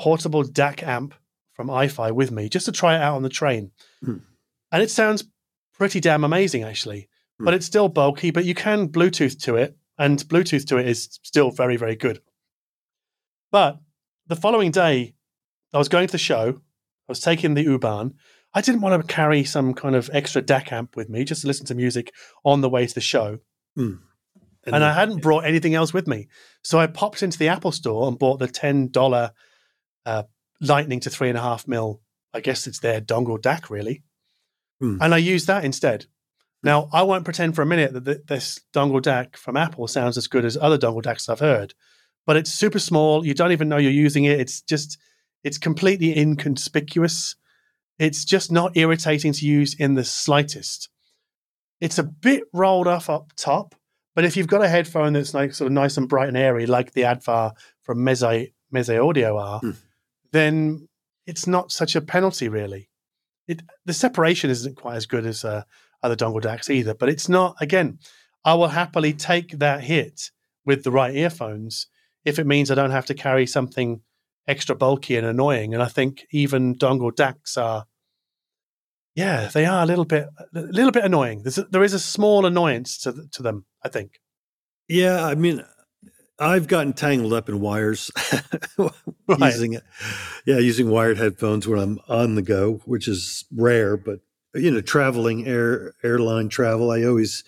portable DAC amp from iFi with me just to try it out on the train. Mm. And it sounds pretty damn amazing, actually. Mm. But it's still bulky, but you can Bluetooth to it, and Bluetooth to it is still very, very good. But the following day, I was going to the show. I was taking the U-Bahn, I didn't want to carry some kind of extra DAC amp with me just to listen to music on the way to the show. Mm. And, and I hadn't brought anything else with me. So I popped into the Apple store and bought the $10 uh, Lightning to three and a half mil. I guess it's their dongle DAC, really. Mm. And I used that instead. Now, I won't pretend for a minute that this dongle DAC from Apple sounds as good as other dongle DACs I've heard, but it's super small. You don't even know you're using it. It's just, it's completely inconspicuous. It's just not irritating to use in the slightest. It's a bit rolled off up top, but if you've got a headphone that's like sort of nice and bright and airy, like the Advar from Meze, Meze Audio are, mm. then it's not such a penalty, really. It, the separation isn't quite as good as uh, other dongle DACs either, but it's not, again, I will happily take that hit with the right earphones if it means I don't have to carry something extra bulky and annoying. And I think even dongle DACs are, yeah, they are a little bit, a little bit annoying. There's a, there is a small annoyance to to them. I think. Yeah, I mean, I've gotten tangled up in wires right. using it. Yeah, using wired headphones when I'm on the go, which is rare, but you know, traveling air airline travel, I always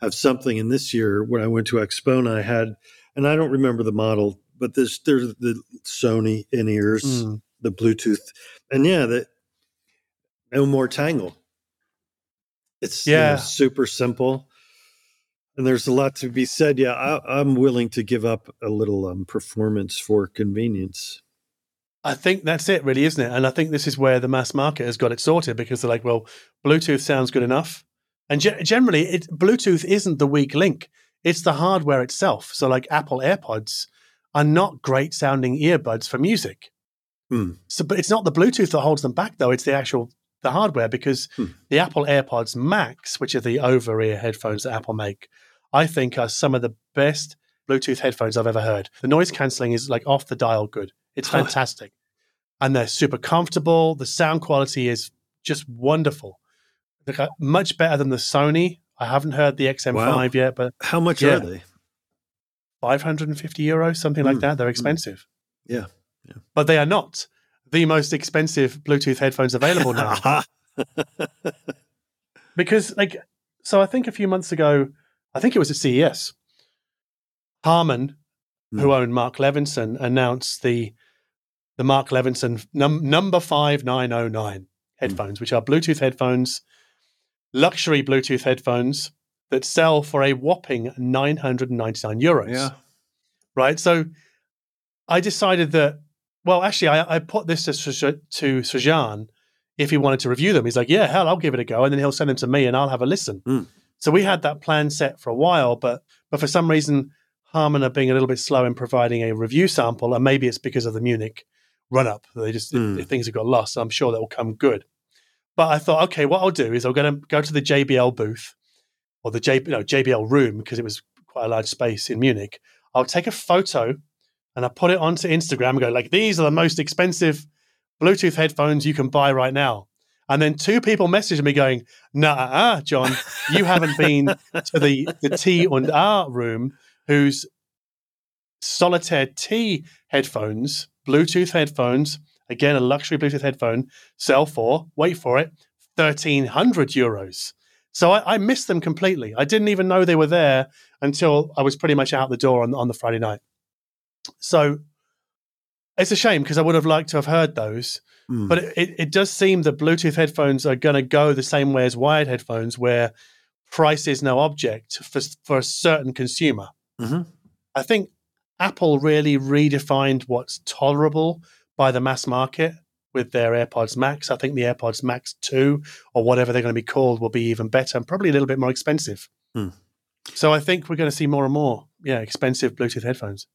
have something. And this year, when I went to Axpona, I had, and I don't remember the model but there's there's the Sony in ears, mm. the Bluetooth, and yeah, that no more tangle. It's yeah, you know, super simple, and there's a lot to be said. Yeah, I, am willing to give up a little um, performance for convenience. I think that's it, really, isn't it? And I think this is where the mass market has got it sorted because they're like, well, Bluetooth sounds good enough, and ge- generally, it, Bluetooth isn't the weak link; it's the hardware itself. So, like Apple AirPods are not great sounding earbuds for music. Mm. So, but it's not the Bluetooth that holds them back, though. It's the actual the hardware because mm. the Apple AirPods Max, which are the over ear headphones that Apple make, I think are some of the best Bluetooth headphones I've ever heard. The noise cancelling is like off the dial good. It's fantastic. and they're super comfortable. The sound quality is just wonderful. They're much better than the Sony. I haven't heard the XM5 Wow. yet, but How much Yeah. are they? 550 euros, something like Mm, that. They're mm. expensive. Yeah. But they are not the most expensive Bluetooth headphones available now. because, like, so I think a few months ago, I think it was at CES, Harman, who Mm. owned Mark Levinson, announced the the Mark Levinson num- number 5909 headphones, which are Bluetooth headphones, luxury Bluetooth headphones that sell for a whopping 999 euros yeah. right? So I decided that, well, actually, I, I put this to, to Sajan if he wanted to review them. He's like, yeah, hell, I'll give it a go. And then he'll send them to me and I'll have a listen. Mm. So we had that plan set for a while, but but for some reason, Harman are being a little bit slow in providing a review sample. And maybe it's because of the Munich run up. They just, Mm. things have got lost. I'm sure that will come good. But I thought, okay, what I'll do is I'm going to go to the JBL booth or the J, no, JBL room because it was quite a large space in Munich. I'll take a photo and I put it onto Instagram and go like, these are the most expensive Bluetooth headphones you can buy right now. And then two people messaged me going, nah, John, you haven't been to the, the T and A room whose Solitaire T headphones, Bluetooth headphones, again, a luxury Bluetooth headphone, sell for, wait for it, 1300 euros. So I, I missed them completely. I didn't even know they were there until I was pretty much out the door on, on the Friday night. So it's a shame because I would have liked to have heard those. Mm. But it, it, it does seem that Bluetooth headphones are going to go the same way as wired headphones, where price is no object for, for a certain consumer. Mhm. I think Apple really redefined what's tolerable by the mass market with their AirPods Max. I think the AirPods Max 2 or whatever they're going to be called will be even better and probably a little bit more expensive. Hmm. So I think we're going to see more and more, yeah, expensive Bluetooth headphones.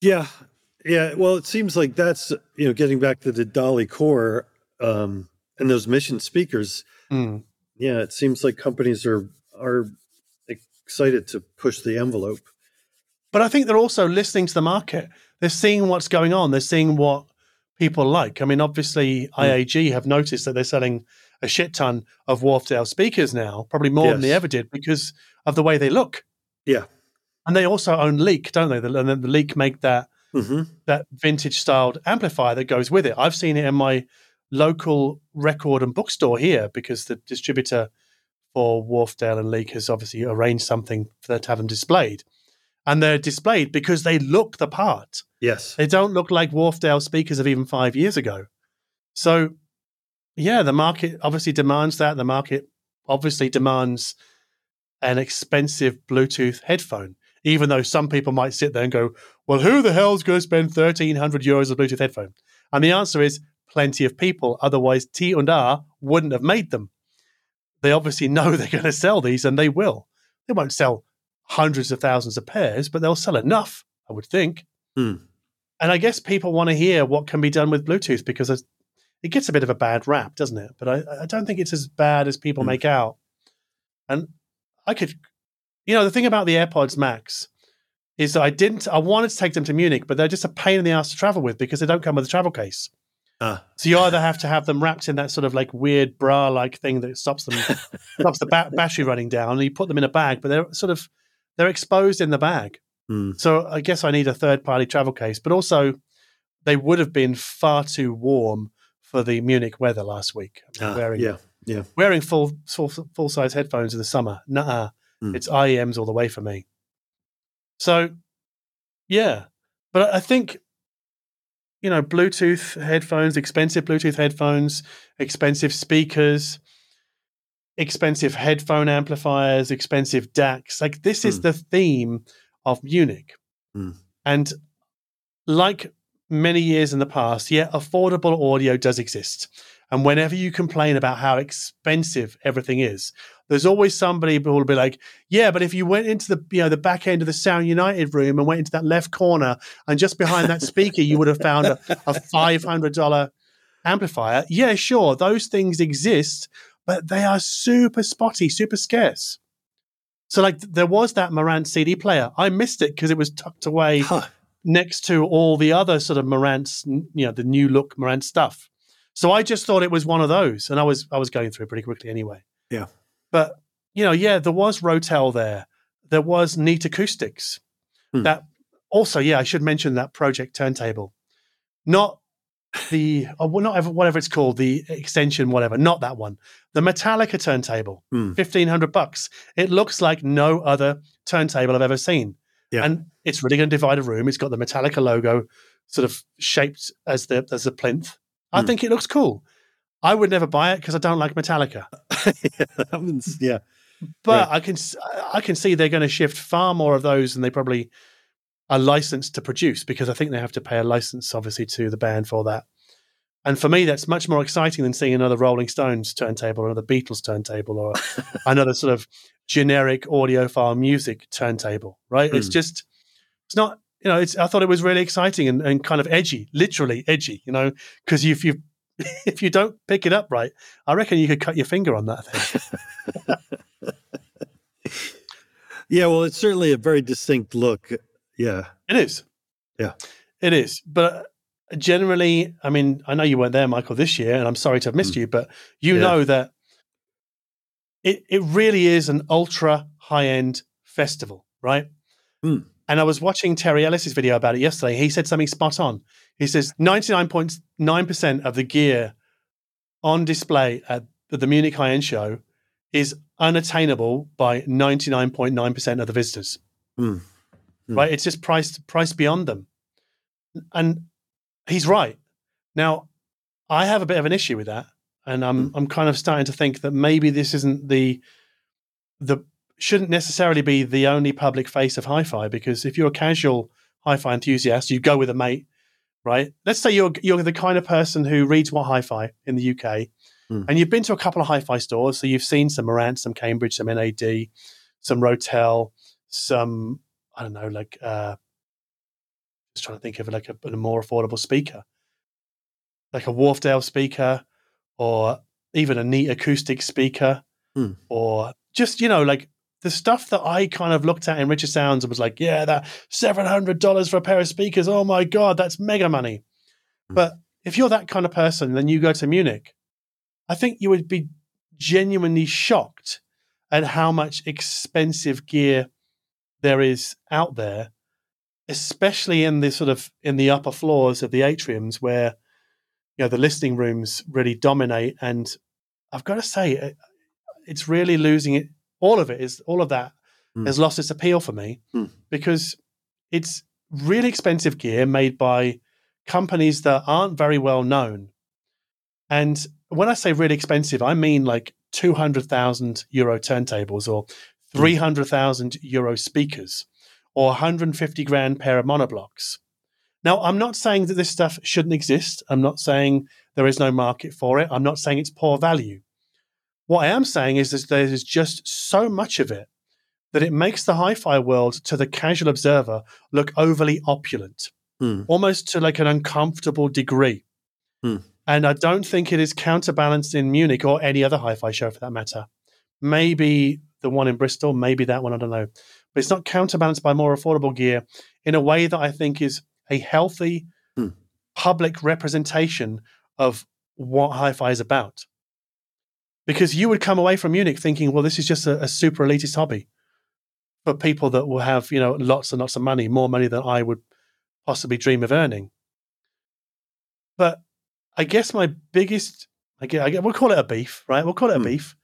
Yeah, yeah. Well, it seems like that's you know getting back to the Dali Kore um, and those mission speakers. Mm. Yeah, it seems like companies are are excited to push the envelope. But I think they're also listening to the market. They're seeing what's going on. They're seeing what people like. I mean, obviously, Hmm. IAG have noticed that they're selling a shit ton of Wharfedale speakers now, probably more than they ever did because of the way they look. Yeah. And they also own Leak, don't they? The- And then the Leak make that hmm that vintage styled amplifier that goes with it. I've seen it in my local record and bookstore here because the distributor for Wharfedale and Leak has obviously arranged something for them to have them displayed. And they're displayed because they look the part. Yes. They don't look like Wharfedale speakers of even five years ago. So, yeah, the market obviously demands that. The market obviously demands an expensive Bluetooth headphone, even though some people might sit there and go, well, who the hell's going to spend 1300 euros on a Bluetooth headphone? And the answer is plenty of people. Otherwise, T and A wouldn't have made them. They obviously know they're going to sell these and they will. They won't sell hundreds of thousands of pairs, but they'll sell enough, I would think. Hmm. And I guess people want to hear what can be done with Bluetooth because it gets a bit of a bad rap, doesn't it? But I, I don't think it's as bad as people Hmm. make out. And I could, you know, the thing about the AirPods Max is that I didn't, I wanted to take them to Munich, but they're just a pain in the ass to travel with because they don't come with a travel case. Ah. So you either have to have them wrapped in that sort of like weird bra like thing that stops them, stops the ba- battery running down, and you put them in a bag, but they're sort of, they're exposed in the bag. Hmm. So I guess I need a third party travel case, but also they would have been far too warm for the Munich weather last week. I mean, Ah, wearing yeah. Yeah. wearing full full full size headphones in the summer, nah, Mm. it's IEMs all the way for me. So, yeah, but I think you know Bluetooth headphones, expensive Bluetooth headphones, expensive speakers, expensive headphone amplifiers, expensive DACs. Like this is Mm. the theme of Munich, Mm. and like many years in the past, yeah, affordable audio does exist. And whenever you complain about how expensive everything is, there's always somebody who will be like, "Yeah, but if you went into the you know the back end of the Sound United room and went into that left corner, and just behind that speaker, you would have found a, a five hundred dollar amplifier." Yeah, sure, those things exist, but they are super spotty, super scarce. So, like, there was that Marantz CD player. I missed it because it was tucked away Huh. next to all the other sort of Marantz, you know, the new look Marantz stuff. So I just thought it was one of those, and I was I was going through it pretty quickly anyway. Yeah. But you know, yeah, there was Rotel there. There was Neat Acoustics. Hmm. That also, yeah, I should mention that Pro-Ject turntable, not the or well, not ever, whatever it's called, the extension, whatever, not that one. The Metallica turntable, Hmm. fifteen hundred bucks. It looks like no other turntable I've ever seen, Yeah. and it's really going to divide a room. It's got the Metallica logo, sort of shaped as the as a plinth. I Hmm. think it looks cool. I would never buy it because I don't like Metallica. yeah, yeah. But I can I can see they're going to shift far more of those than they probably are licensed to produce because I think they have to pay a license, obviously, to the band for that. And for me, that's much more exciting than seeing another Rolling Stones turntable or another Beatles turntable or another sort of generic audiophile music turntable. Right? It's Hmm. just it's not. You know, it's. I thought it was really exciting and, and kind of edgy, literally edgy. You know, because if you if you don't pick it up right, I reckon you could cut your finger on that thing. Yeah, well, it's certainly a very distinct look. Yeah. It is. Yeah. It is. But generally, I mean, I know you weren't there, Michael, this year, and I'm sorry to have missed you, but you Yeah. know that it, it really is an ultra high end festival, right? Mm. And I was watching Terry Ellis's video about it yesterday. He said something spot on. He says 99.9% of the gear on display at the Munich High End Show is unattainable by 99.9% of the visitors Mm. Mm. right? It's just priced priced beyond them, and he's right. Now, I have a bit of an issue with that, and I'm I'm kind of starting to think that maybe this isn't the the shouldn't necessarily be the only public face of hi-fi because if you're a casual hi-fi enthusiast, you go with a mate, right? Let's say you're you're the kind of person who reads what hi-fi in the UK, Hmm. and you've been to a couple of hi-fi stores, so you've seen some Marantz, some Cambridge, some NAD, some Rotel, some I don't know, like uh just trying to think of like a, a more affordable speaker, like a Wharfedale speaker, or even a neat acoustic speaker, Hmm. or just you know like the stuff that I kind of looked at in Richer Sounds and was like, yeah, that seven hundred dollars for a pair of speakers, oh my god, that's mega money. Hmm. But if you're that kind of person, then you go to Munich. I think you would be genuinely shocked at how much expensive gear there is out there, especially in the sort of in the upper floors of the atriums where you know the listening rooms really dominate. And I've got to say, it's really losing it. All of it is all of that Mm. has lost its appeal for me Mm. because it's really expensive gear made by companies that aren't very well known. And when I say really expensive, I mean like 200,000 euro turntables or 300,000 euro speakers or 150 grand pair of monoblocks. Now, I'm not saying that this stuff shouldn't exist. I'm not saying there is no market for it. I'm not saying it's poor value. What I am saying is that there's just so much of it that it makes the hi fi world to the casual observer look overly opulent Hmm. almost to like an uncomfortable degree. Hmm. And I don't think it is counterbalanced in Munich or any other hi fi show for that matter. Maybe the one in Bristol, maybe that one, I don't know. But it's not counterbalanced by more affordable gear in a way that I think is a healthy Hmm. public representation of what hi fi is about. Because you would come away from Munich thinking, well, this is just a, a super elitist hobby for people that will have, you know, lots and lots of money, more money than I would possibly dream of earning. But I guess my biggest, I guess, I guess we'll call it a beef, right? We'll call it a Hmm. beef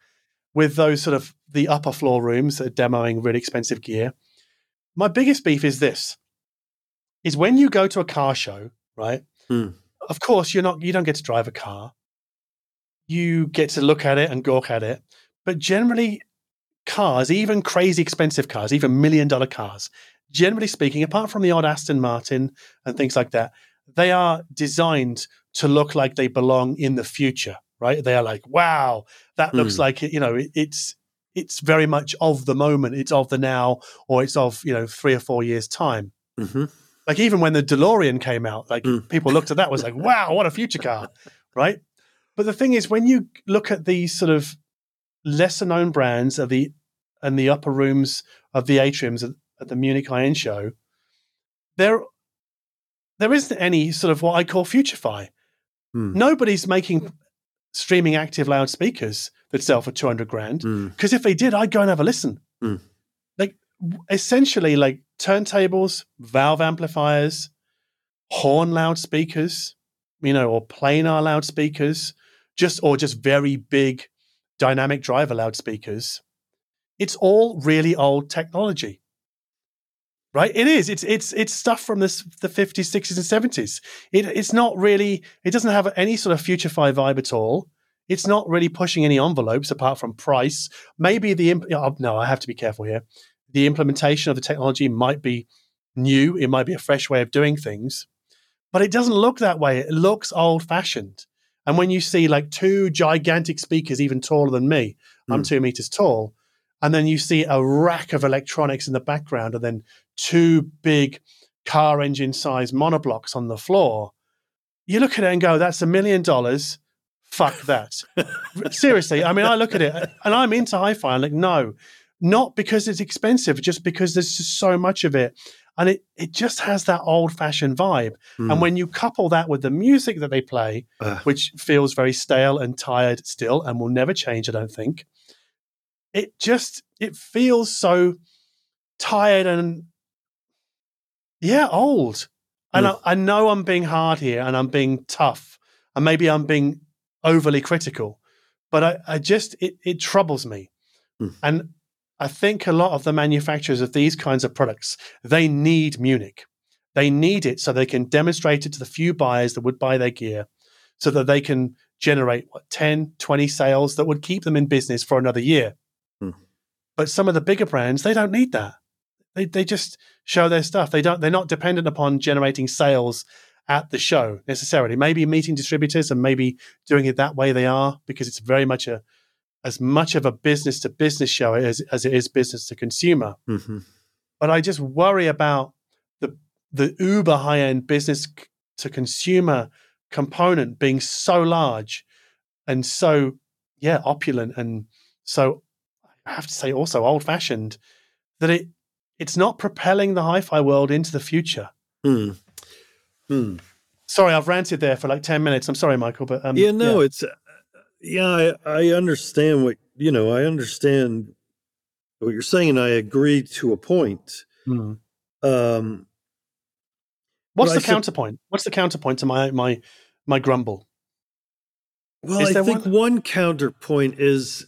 with those sort of the upper floor rooms that are demoing really expensive gear. My biggest beef is this: is when you go to a car show, right? Hmm. Of course, you're not, you don't get to drive a car. You get to look at it and gawk at it, but generally, cars, even crazy expensive cars, even million dollar cars, generally speaking, apart from the odd Aston Martin and things like that, they are designed to look like they belong in the future, right? They are like, wow, that looks Hmm. like it, you know, it, it's it's very much of the moment, it's of the now, or it's of you know three or four years time. hmm Like even when the DeLorean came out, like Mm. people looked at that was like, wow, what a future car, right? But the thing is, when you look at these sort of lesser known brands of the and the upper rooms of the atriums at, at the Munich High End show, there there isn't any sort of what I call future fi. Hmm. Nobody's making streaming active loudspeakers that sell for 200 grand. Mm. Because if they did, I'd go and have a listen. Mm. Like, essentially, like turntables, valve amplifiers, horn loudspeakers, you know, or planar loudspeakers, just or just very big dynamic driver loudspeakers. It's all really old technology. Right? It is. It's it's it's stuff from this the 50s, 60s, and 70s. It it's not really, it doesn't have any sort of future five vibe at all. It's not really pushing any envelopes apart from price. Maybe the imp- oh, no, I have to be careful here. The implementation of the technology might be new. It might be a fresh way of doing things, but it doesn't look that way. It looks old fashioned. And when you see like two gigantic speakers, even taller than me, I'm Mm. two meters tall, and then you see a rack of electronics in the background, and then two big car engine sized monoblocks on the floor, you look at it and go, that's a million dollars. Fuck that. Seriously. I mean, I look at it and I'm into hi fi. I'm like, no, not because it's expensive, just because there's just so much of it. And it, it just has that old fashioned vibe. Mm. And when you couple that with the music that they play, Uh, which feels very stale and tired still and will never change, I don't think, it just, it feels so tired and yeah, old. And Mm. I, I know I'm being hard here and I'm being tough and maybe I'm being overly critical, but I, I just, it, it troubles me. Mm. And I think a lot of the manufacturers of these kinds of products, they need Munich. They need it so they can demonstrate it to the few buyers that would buy their gear so that they can generate what 10, 20 sales that would keep them in business for another year. Hmm. But some of the bigger brands, they don't need that. They they just show their stuff. They don't they're not dependent upon generating sales at the show necessarily. Maybe meeting distributors and maybe doing it that way they are because it's very much a as much of a business to business show as, as it is business to consumer. mhm. But I just worry about the the uber high end business to consumer component being so large and so yeah opulent and so I have to say also old fashioned that it it's not propelling the hi-fi world into the future. Hmm. Hmm. Sorry, I've ranted there for like ten minutes. I'm sorry, Michael, but um, yeah, no, it's uh, yeah, I, I understand what you know. I understand what you're saying, and I agree to a point. Hmm. Um, What's the I counterpoint? What's the counterpoint to my my my grumble? well, I think one? one counterpoint is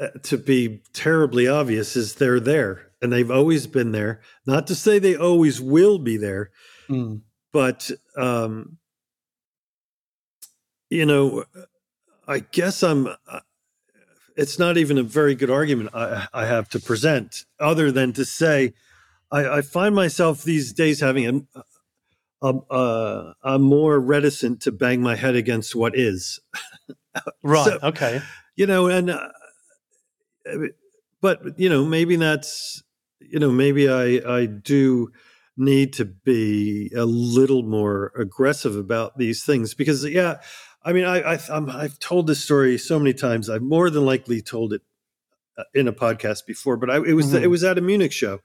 uh, to be terribly obvious is they're there and they've always been there. Not to say they always will be there, Hmm. but um, you know, I guess I'm. Uh, it's not even a very good argument I, I have to present, other than to say, I, I find myself these days having a, a, a, I'm more reticent to bang my head against what is, Right. So- okay. you know, and uh, but you know, maybe that's you know, maybe I I do need to be a little more aggressive about these things because yeah, I mean, I, I I'm, I've told this story so many times. I've more than likely told it uh, in a podcast before, but I, it was Mhm. it was at a Munich show,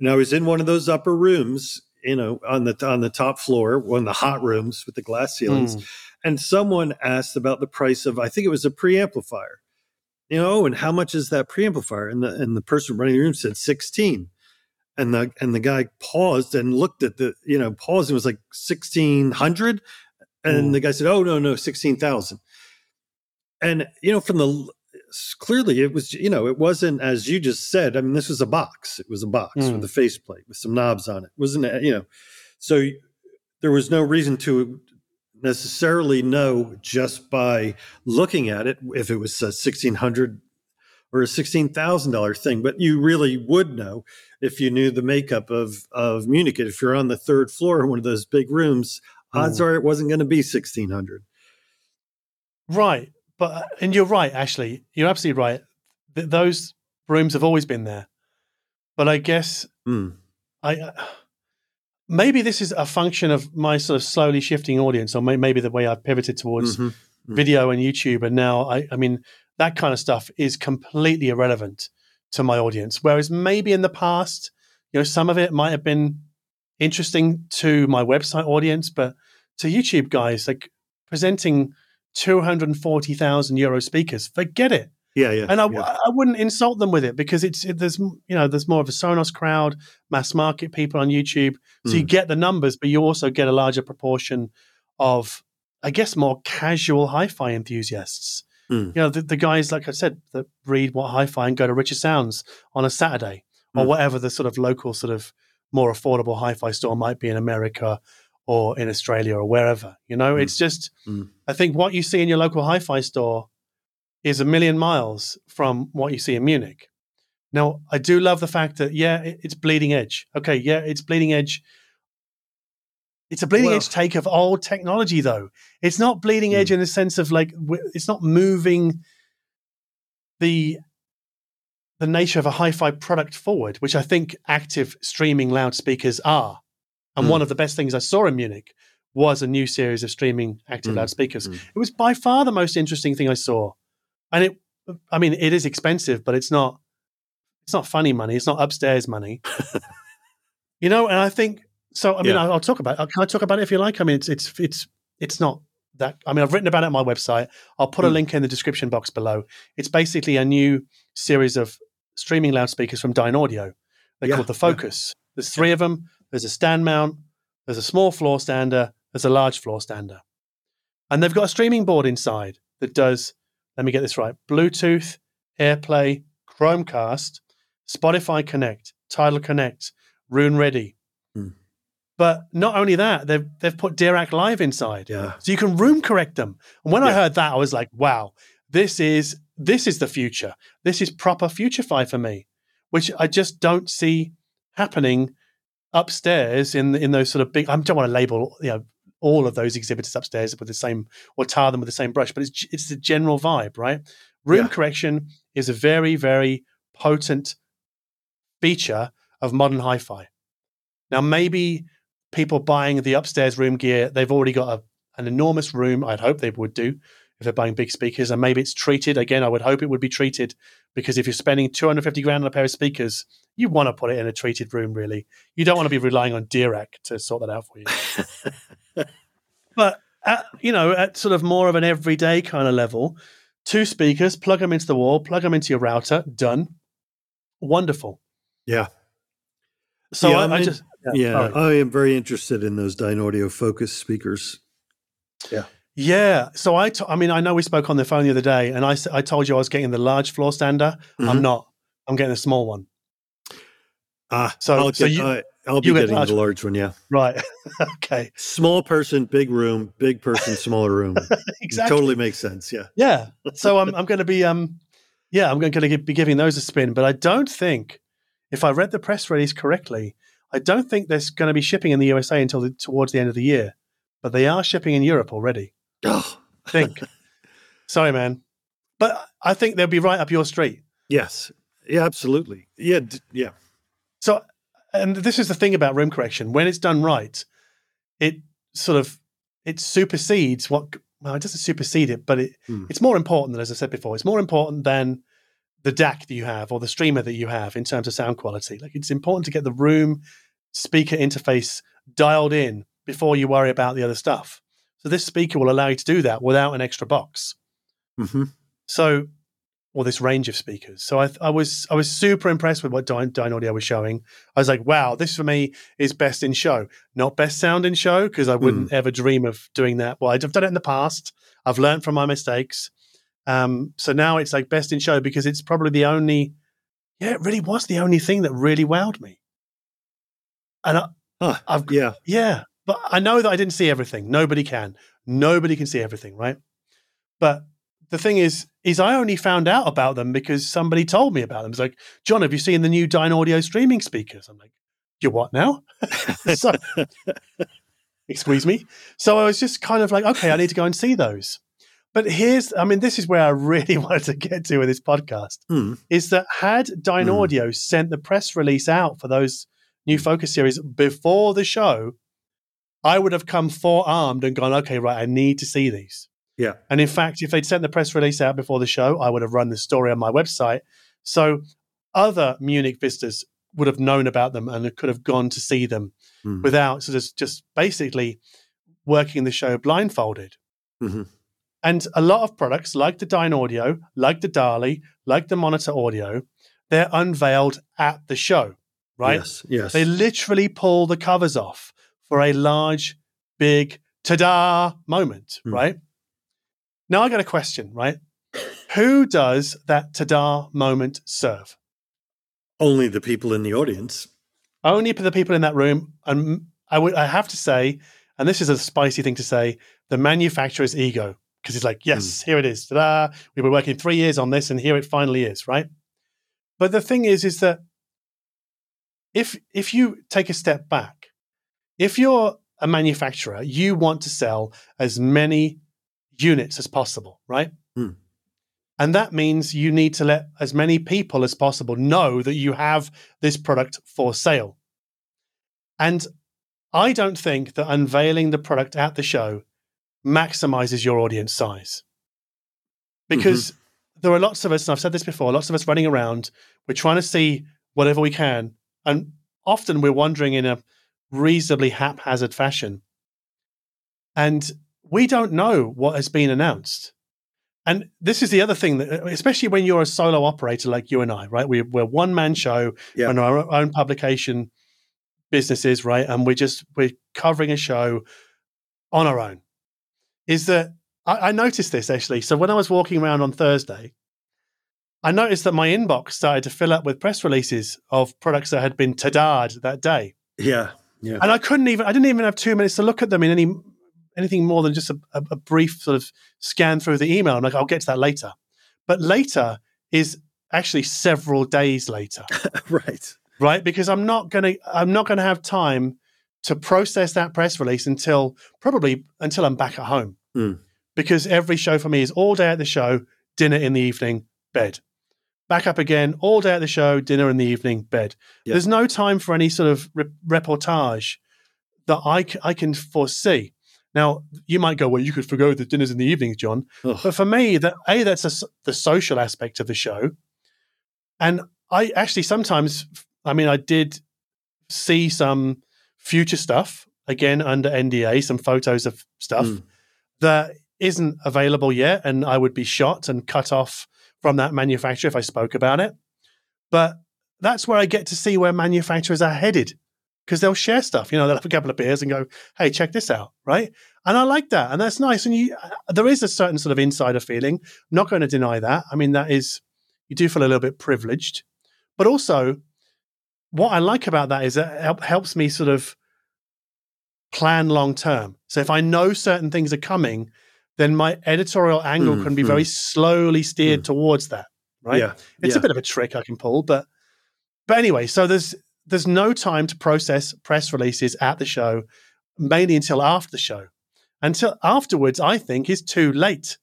and I was in one of those upper rooms, you know, on the on the top floor, one of the hot rooms with the glass ceilings, Hmm. and someone asked about the price of I think it was a preamplifier. You know, "Oh, and how much is that preamplifier? And the and the person running the room said sixteen. And the and the guy paused and looked at the, you know, paused and was like sixteen hundred. And Mm. the guy said, Oh no, no, sixteen thousand. And you know, from the clearly it was, you know, it wasn't as you just said. I mean, this was a box. It was a box Mm. with a faceplate with some knobs on it. Wasn't it, you know, so there was no reason to necessarily know just by looking at it if it was a sixteen hundred or a sixteen thousand dollar thing. But you really would know if you knew the makeup of of Munich. If you're on the third floor in one of those big rooms, odds Mm. are it wasn't going to be sixteen hundred. Right. But uh, and you're right. Actually, you're absolutely right. Th- those rooms have always been there. But I guess Mm. I uh, maybe this is a function of my sort of slowly shifting audience, or may, maybe the way I've pivoted towards Mhm. Mhm. video and YouTube, and now I, I mean that kind of stuff is completely irrelevant to my audience. Whereas maybe in the past, you know, some of it might have been interesting to my website audience, but to YouTube guys, like presenting 240,000 euro speakers. Forget it. Yeah, yeah. And I, yeah. I wouldn't insult them with it because it's it, there's you know there's more of a Sonos crowd, mass market people on YouTube, so you Mm. get the numbers, but you also get a larger proportion of I guess more casual hi-fi enthusiasts. Mm. You know the, the guys like I said that read what hi-fi and go to Richer Sounds on a Saturday or Mm. whatever the sort of local sort of more affordable hi-fi store might be in America or in Australia or wherever. You know, Mm. it's just Mm. I think what you see in your local hi-fi store is a million miles from what you see in Munich. Now, I do love the fact that yeah, it's bleeding edge. Okay, yeah, it's bleeding edge. It's a bleeding Well- edge take of old technology, though. It's not bleeding Hmm. edge in the sense of like it's not moving the the nature of a hi-fi product forward, which I think active streaming loudspeakers are. And Hmm. one of the best things I saw in Munich was a new series of streaming active Hmm. loudspeakers. Hmm. It was by far the most interesting thing I saw. And it I mean, it is expensive, but it's not it's not funny money. It's not upstairs money. you know, and I think so. I mean, Yeah. I'll, I'll talk about. It. Can I talk about it if you like? I mean, it's it's it's it's not that. I mean, I've written about it on my website. I'll put a Mm. link in the description box below. It's basically a new series of streaming loudspeakers from Dynaudio. They're Yeah, called the yeah. Focus. There's three of them. There's a stand mount. There's a small floor stander. There's a large floor stander, and they've got a streaming board inside that does. Let me get this right: Bluetooth, AirPlay, Chromecast, Spotify Connect, Tidal Connect, Roon Ready. Hmm. But not only that, they've they've put Dirac Live inside, Yeah. so you can room correct them. And when I heard that, I was like, "Wow, this is this is the future. This is proper FutureFi for me," which I just don't see happening upstairs in in those sort of big. I don't want to label you know all of those exhibitors upstairs with the same or tar them with the same brush, but it's it's the general vibe, right? Room Yeah. correction is a very very potent feature of modern hi-fi. Now maybe people buying the upstairs room gear, they've already got a, an enormous room. I'd hope they would do if they're buying big speakers, and maybe it's treated again. I would hope it would be treated because if you're spending 250 grand on a pair of speakers, you want to put it in a treated room. Really, you don't want to be relying on Dirac to sort that out for you. but at, you know, at sort of more of an everyday kind of level, two speakers, plug them into the wall, plug them into your router, done. Wonderful. Yeah. So Yeah, I, I I just Yeah. sorry. I am very interested in those Dynaudio Focus speakers. Yeah. So I, t- I mean, I know we spoke on the phone the other day, and I, I told you I was getting the large floor stander. I'm Mhm. not. I'm getting a small one. Ah, So- I'll, so get, you- I, I'll be getting large the large one. Yeah. Right. okay. Small person, big room, big person, smaller room. Exactly. Totally makes sense. Yeah. Yeah. So I'm, I'm going to be, um, yeah, I'm going to be giving those a spin. But I don't think, if I read the press release correctly, I don't think there's going to be shipping in the USA until the, towards the end of the year. But they are shipping in Europe already. Oh, I think. Sorry, man. But I think they'll be right up your street. yes. Yeah, absolutely. Yeah. d- Yeah. So, and this is the thing about room correction. When it's done right, it sort of it supersedes what. Well, it doesn't supersede it, but it Hmm. it's more important than, as I said before, it's more important than the DAC that you have or the streamer that you have in terms of sound quality. Like it's important to get the room speaker interface dialed in before you worry about the other stuff. So this speaker will allow you to do that without an extra box. hmm So, or this range of speakers. So I, I was I was super impressed with what Dyne, Dynaudio was showing. I was like, wow, this for me is best in show, not best sound in show, because I wouldn't ever dream of doing that. Well, I've done it in the past. I've learned from my mistakes. Um, so now it's like best in show because it's probably the only. Yeah, it really was the only thing that really wowed me. And I, Huh. I've Yeah. yeah, but I know that I didn't see everything. Nobody can. Nobody can see everything, right? But the thing is, is I only found out about them because somebody told me about them. It's like, John, have you seen the new Dynaudio streaming speakers? I'm like, you what now? so, excuse me. So I was just kind of like, okay, I need to go and see those. But here's, I mean, this is where I really wanted to get to with this podcast Hmm. is that had Dyne Hmm. Audio sent the press release out for those new Focus series before the show, I would have come forearmed and gone, okay, right, I need to see these. Yeah. And in fact, if they'd sent the press release out before the show, I would have run the story on my website. So other Munich visitors would have known about them and could have gone to see them Hmm. without sort of just basically working the show blindfolded. Mhm. And a lot of products, like the Dynaudio, like the Dali, like the Monitor Audio, they're unveiled at the show, right? Yes. Yes. They literally pull the covers off for a large, big ta-da moment, Hmm. right? Now I got a question, right? Who does that ta-da moment serve? Only the people in the audience. Only the people in that room. And I would I have to say, and this is a spicy thing to say, the manufacturer's ego. Because he's like, yes, here it is. Ta-da. We've been working three years on this, and here it finally is, right? But the thing is, is that if if you take a step back, if you're a manufacturer, you want to sell as many units as possible, right? Hmm. And that means you need to let as many people as possible know that you have this product for sale. And I don't think that unveiling the product at the show maximizes your audience size. Because there are lots of us, and I've said this before, lots of us running around, we're trying to see whatever we can. And often we're wandering in a reasonably haphazard fashion. And we don't know what has been announced. And this is the other thing that, especially when you're a solo operator like you and I, right? We, we're one man show, Yeah. and our own publication businesses, right? And we're just we're covering a show on our own. Is that I, I noticed this actually. So when I was walking around on Thursday, I noticed that my inbox started to fill up with press releases of products that had been tadad that day, Yeah. Yeah. and I couldn't even I didn't even have two minutes to look at them in any anything more than just a, a, a brief sort of scan through the email. I'm like, I'll get to that later. But later is actually several days later right. right because i'm not going to i'm not going to have time to process that press release until probably until i'm back at home Mm. because every show for me is all day at the show dinner in the evening bed back up again all day at the show dinner in the evening bed Yeah. there's no time for any sort of re- reportage that I, c- I can foresee now you might go well you could forgo the dinners in the evenings john Ugh. but for me, that a that's a the social aspect of the show, and I actually sometimes, I mean, I did see some future stuff again under NDA, some photos of stuff Mm. that isn't available yet, and I would be shot and cut off from that manufacturer if I spoke about it. But that's where I get to see where manufacturers are headed because they'll share stuff. You know, they'll have a couple of beers and go, "Hey, check this out," right? And I like that, and that's nice. And you, uh, there is a certain sort of insider feeling. I'm not going to deny that. I mean, that is, you do feel a little bit privileged, but also, what I like about that is that it helps me sort of plan long term. So if I know certain things are coming, then my editorial angle Mm, can be very slowly steered towards that. Right? Yeah. It's yeah. a bit of a trick I can pull, but but anyway, so there's there's no time to process press releases at the show, mainly until after the show. Until afterwards, I think is too late.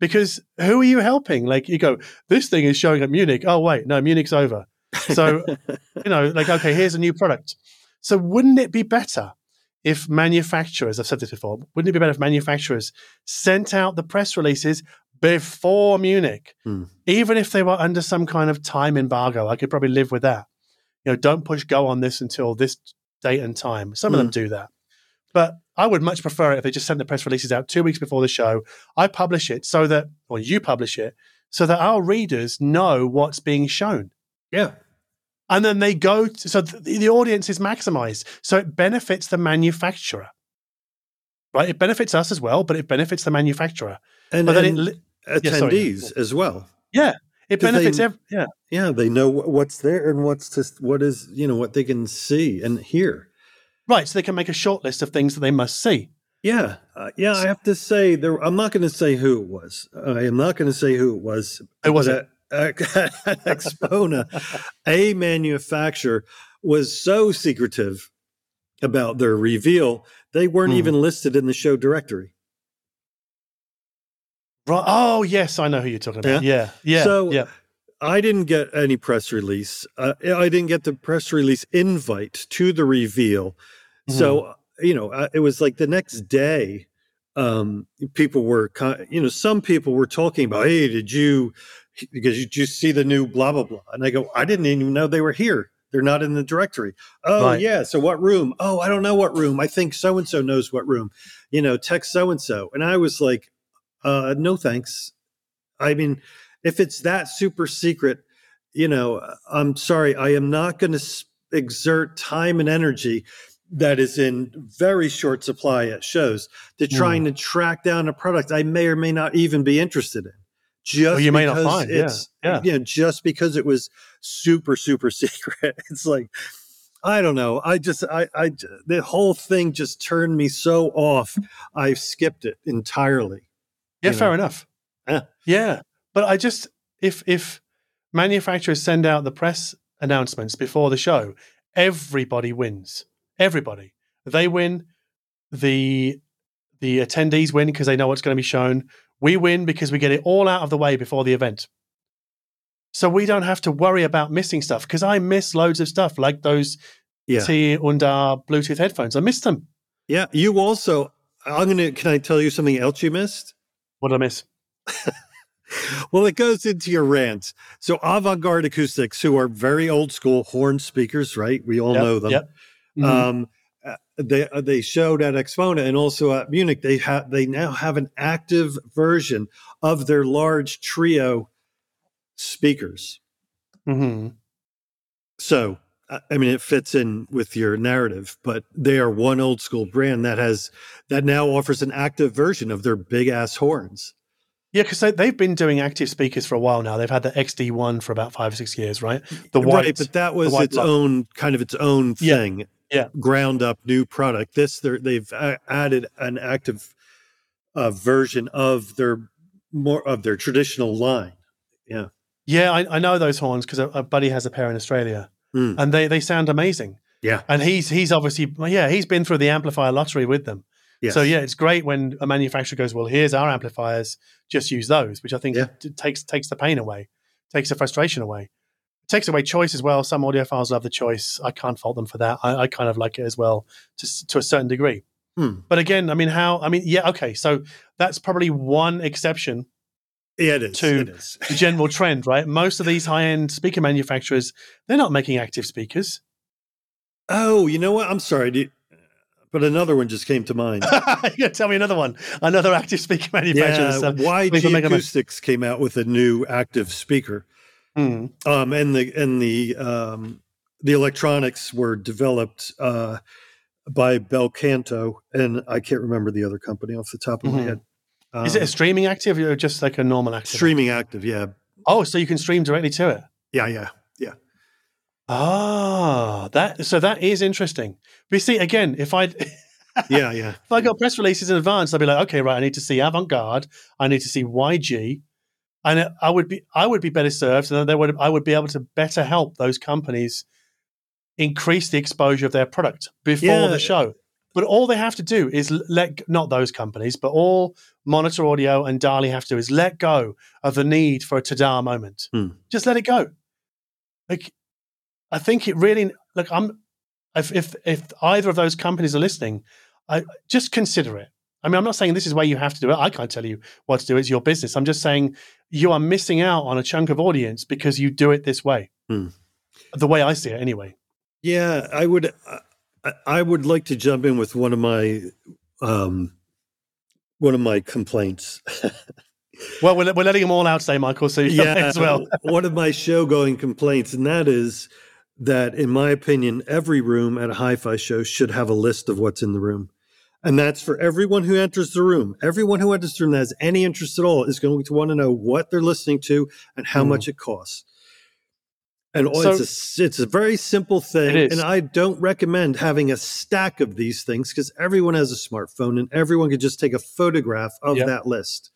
Because who are you helping? Like you go, this thing is showing at Munich. Oh wait, no, Munich's over. So you know, like okay, here's a new product. So wouldn't it be better if manufacturers, I've said this before, wouldn't it be better if manufacturers sent out the press releases before Munich, Hmm. even if they were under some kind of time embargo? I could probably live with that. You know, don't push go on this until this date and time. Some of them do that. But I would much prefer it if they just sent the press releases out two weeks before the show. I publish it so that, or you publish it, so that our readers know what's being shown yeah. And then they go to, so the, the audience is maximized so it benefits the manufacturer right it benefits us as well but it benefits the manufacturer And, but then it and li- yeah, attendees as well. yeah it 'Cause they- benefits ev- yeah Yeah, they know what's there and what's just what is you know what they can see and hear. right so they can make a short list of things that they must see Yeah, uh, yeah. I have to say there. I'm not going to say who it was. I am not going to say who it was. It was at Axpona, a manufacturer was so secretive about their reveal they weren't Hmm. even listed in the show directory. right oh yes i know who you're talking about yeah yeah So- yeah I didn't get any press release. Uh, I didn't get the press release invite to the reveal. So, you know, uh, it was like the next day, um, people were, you know, some people were talking about, hey, did you, because you just see the new blah, blah, blah. And I go, I didn't even know they were here. They're not in the directory. Oh, Right. yeah. So what room? Oh, I don't know what room. I think so and so knows what room. You know, text so and so. And I was like, uh, no thanks. I mean, if it's that super secret, you know, I'm sorry, I am not going to exert time and energy that is in very short supply at shows to trying mm. to track down a product I may or may not even be interested in. Just well, you may not find, it's, uh, yeah, yeah. You know, just because it was super, super secret. It's like, I don't know. I just, I, I, the whole thing just turned me so off. I skipped it entirely. Yeah, fair know? enough. Yeah. Yeah. But I just, if, if manufacturers send out the press announcements before the show, everybody wins. Everybody. They win. The the attendees win because they know what's going to be shown. We win because we get it all out of the way before the event. So we don't have to worry about missing stuff because I miss loads of stuff like those yeah. T and A Bluetooth headphones. I missed them. Yeah. You also, I'm going to, can I tell you something else you missed? What did I miss? well, it goes into your rant. So Avant Garde Acoustics, who are very old school horn speakers, right? We all yep, know them. Yep. Mm-hmm. Um, they uh, they showed at Axpona and also at Munich. They have they now have an active version of their large trio speakers. Mm-hmm. So I mean, it fits in with your narrative, but they are one old school brand that has that now offers an active version of their big ass horns. Yeah, because they, have been doing active speakers for a while now. They've had the XD one for about five or six years, right? The white, right, but that was its own kind of its own thing. Yeah, yeah. ground up new product. This they've added an active uh, version of their more of their traditional line. Yeah, yeah, I, I know those horns because a, a, buddy has a pair in Australia, mm. and they they sound amazing. Yeah, and he's he's obviously yeah he's been through the amplifier lottery with them. Yes. So yeah, it's great when a manufacturer goes, "Well, here's our amplifiers, just use those," which I think yeah. takes takes the pain away, takes the frustration away takes away choice as well. Some audiophiles love the choice. I can't fault them for that. I, I kind of like it as well to, to a certain degree. Hmm. But again, I mean, how? I mean, yeah, okay. So that's probably one exception. Yeah, it is. To it is. the general trend, right? Most of these high-end speaker manufacturers, they're not making active speakers. Oh, you know what? I'm sorry. You, but another one just came to mind. yeah, tell me another one. Another active speaker manufacturer. Yeah, YG Acoustics came out with a new active speaker. Mm. Um, and the and the um, the electronics were developed uh, by Bel Canto, and I can't remember the other company off the top of mm-hmm. my head. Um, Is it a um, streaming active or just like a normal active? Streaming active, yeah. Oh, so you can stream directly to it. Yeah, yeah, yeah. Ah, that so that is interesting. But you see, again, if I yeah, yeah. If I got press releases in advance, I'd be like, okay, right, I need to see Avant Garde, I need to see YG, and I would be I would be better served, and they would I would be able to better help those companies increase the exposure of their product before yeah. the show. But all they have to do is let not those companies, but all Monitor Audio and DALI have to do is let go of the need for a tada moment. Hmm. Just let it go. Like I think it really like I'm if if if either of those companies are listening, I just consider it. I mean, I'm not saying this is where you have to do it. I can't tell you what to do. It's your business. I'm just saying you are missing out on a chunk of audience because you do it this way. Hmm. The way I see it, anyway. Yeah, I would. I, I would like to jump in with one of my um, one of my complaints. well, we're, we're letting them all out today, Michael. So yeah, as well. one of my show going complaints, and that is that, in my opinion, every room at a hi-fi show should have a list of what's in the room. And that's for everyone who enters the room. Everyone who enters the room that has any interest at all is going to want to know what they're listening to and how mm. much it costs. And so, it's a, it's a very simple thing. And I don't recommend having a stack of these things because everyone has a smartphone and everyone could just take a photograph of yep. that list.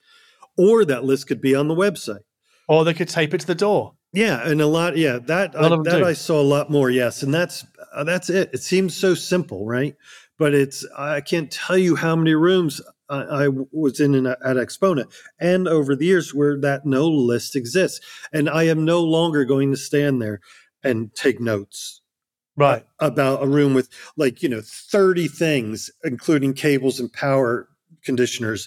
Or that list could be on the website. Or they could tape it to the door. Yeah, and a lot. Yeah, that I, that do. I saw a lot more. Yes, and that's uh, that's it. It seems so simple, right? But it's I can't tell you how many rooms I, I was in, in at Axpona and over the years where that no list exists, and I am no longer going to stand there and take notes right. about a room with like you know 30 things including cables and power conditioners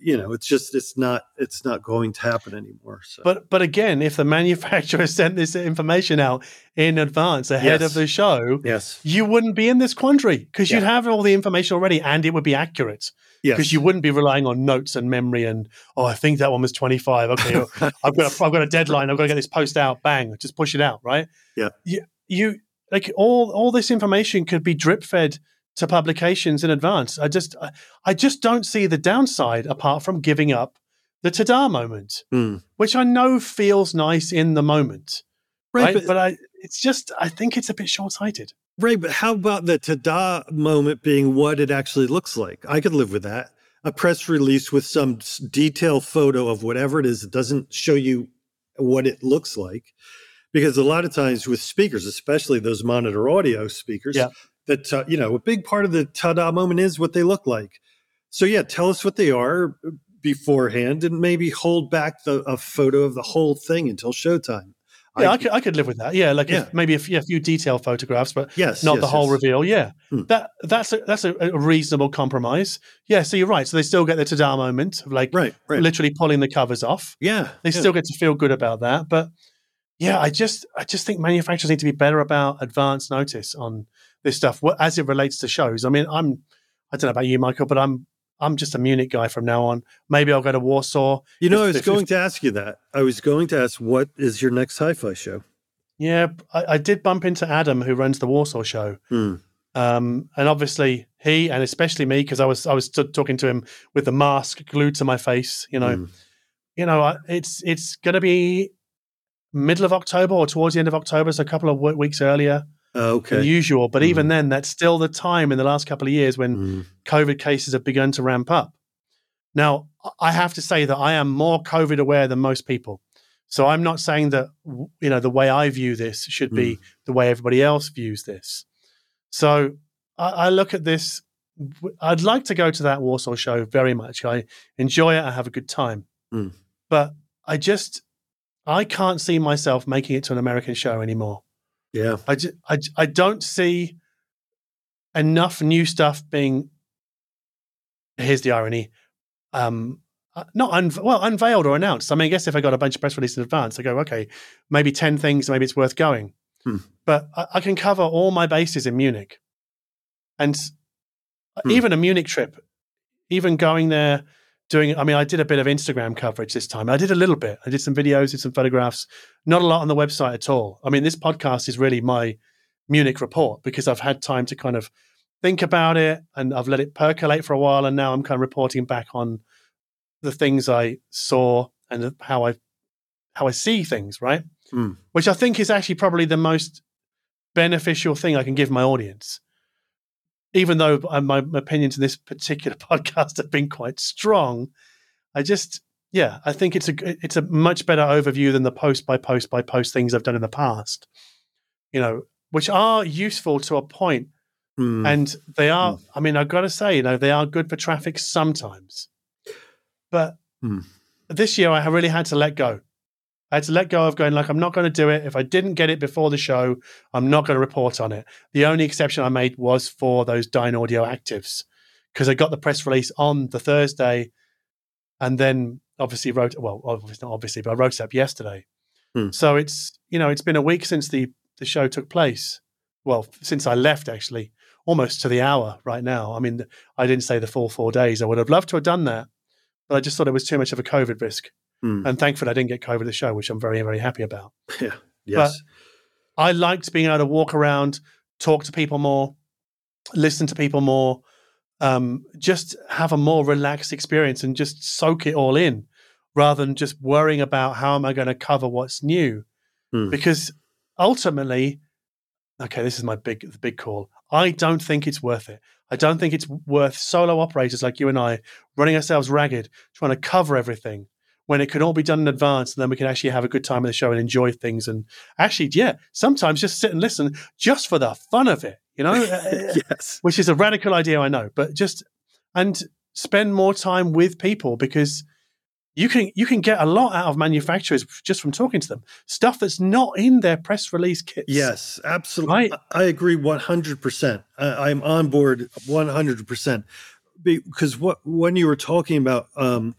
you know it's just it's not it's not going to happen anymore so. but but again if the manufacturer sent this information out in advance ahead yes. of the show yes you wouldn't be in this quandary because yeah. you'd have all the information already and it would be accurate because Yes. you wouldn't be relying on notes and memory and oh I think that one was 25 okay I've got a, I've got a deadline I've got to get this post out bang just push it out right Yeah. you, you like all all this information could be drip fed to publications in advance I just I, just don't see the downside apart from giving up the ta-da moment Mm. which I know feels nice in the moment right, Right, but, I it's just I think it's a bit short-sighted Right, but how about the ta-da moment being what it actually looks like? I could live with that. A press release with some detailed photo of whatever it is that doesn't show you what it looks like. Because a lot of times with speakers, especially those monitor audio speakers, Yeah. That uh, you know, a big part of the ta-da moment is what they look like. So yeah, tell us what they are beforehand and maybe hold back the a photo of the whole thing until showtime. yeah I, could, I could live with that yeah like Yeah. if, maybe a few, a few detailed photographs but yes, not yes, the whole yes. reveal. Yeah, Hmm. that that's a, that's a, a reasonable compromise. Yeah, so you're right. So they still get the ta-da moment of like Right, right. literally pulling the covers off. yeah. They yeah. still get to feel good about that. But yeah, I just I just think manufacturers need to be better about advance notice on this stuff as it relates to shows. I mean, I'm I don't know about you, Michael, but I'm I'm just a Munich guy from now on. Maybe I'll go to Warsaw. You know, If- I was if- if- going to ask you that. I was going to ask, what is your next sci-fi show? Yeah, I, I did bump into Adam, who runs the Warsaw show. Hmm. Um, and obviously he and especially me because I was I was t- talking to him with the mask glued to my face. You know, Hmm. you know, it's it's going to be middle of October or towards the end of October, so a couple of w- weeks earlier Oh, than okay. usual. But even Mhm. then, that's still the time in the last couple of years when Hmm. COVID cases have begun to ramp up. Now, I have to say that I am more COVID aware than most people. So I'm not saying that you know the way I view this should be the way everybody else views this. So I, I look at this. I'd like to go to that Warsaw show very much. I enjoy it. I have a good time, Mm. but I just I can't see myself making it to an American show anymore. Yeah. I, ju- I, I don't see enough new stuff being. Here's the irony. Um, uh, not un- well unveiled or announced. I mean, I guess if I got a bunch of press releases in advance, I go, okay, maybe ten things, maybe it's worth going. Hmm. But I, I can cover all my bases in Munich, and Hmm. even a Munich trip, even going there, doing. I mean, I did a bit of Instagram coverage this time. I did a little bit. I did some videos, did some photographs. Not a lot on the website at all. I mean, this podcast is really my Munich report because I've had time to kind of think about it and I've let it percolate for a while, and now I'm kind of reporting back on the things I saw and how I how I see things, right? Hmm. Which I think is actually probably the most beneficial thing I can give my audience. Even though uh, my, my opinions in this particular podcast have been quite strong, I just yeah, I think it's a it's a much better overview than the post by post by post things I've done in the past. You know, which are useful to a point, Hmm. and they are. I mean, I've got to say, you know, they are good for traffic sometimes, but Hmm. this year I really had to let go. I had to let go of going like I'm not going to do it. If I didn't get it before the show, I'm not going to report on it. The only exception I made was for those Dynaudio actives because I got the press release on the Thursday, and then obviously wrote well, obviously not obviously, but I wrote it up yesterday. Hmm. So it's you know it's been a week since the the show took place. Well, since I left actually, almost to the hour right now. I mean, I didn't say the full four days. I would have loved to have done that, but I just thought it was too much of a COVID risk. Hmm. And thankfully, I didn't get COVID at the show, which I'm very, very happy about. yeah. Yes. I liked being able to walk around, talk to people more, listen to people more, um, just have a more relaxed experience and just soak it all in rather than just worrying about how am I going to cover what's new. Hmm. Because ultimately, okay, this is my big the big call. I don't think it's worth it. I don't think it's worth solo operators like you and I running ourselves ragged, trying to cover everything when it can all be done in advance and then we can actually have a good time in the show and enjoy things and actually yeah sometimes just sit and listen just for the fun of it you know Uh, yes. which is a radical idea i know but just and spend more time with people because you can you can get a lot out of manufacturers just from talking to them stuff that's not in their press release kits Yes, absolutely. Right. I I agree 100%. I, I'm on board 100%. Because what when you were talking about, um,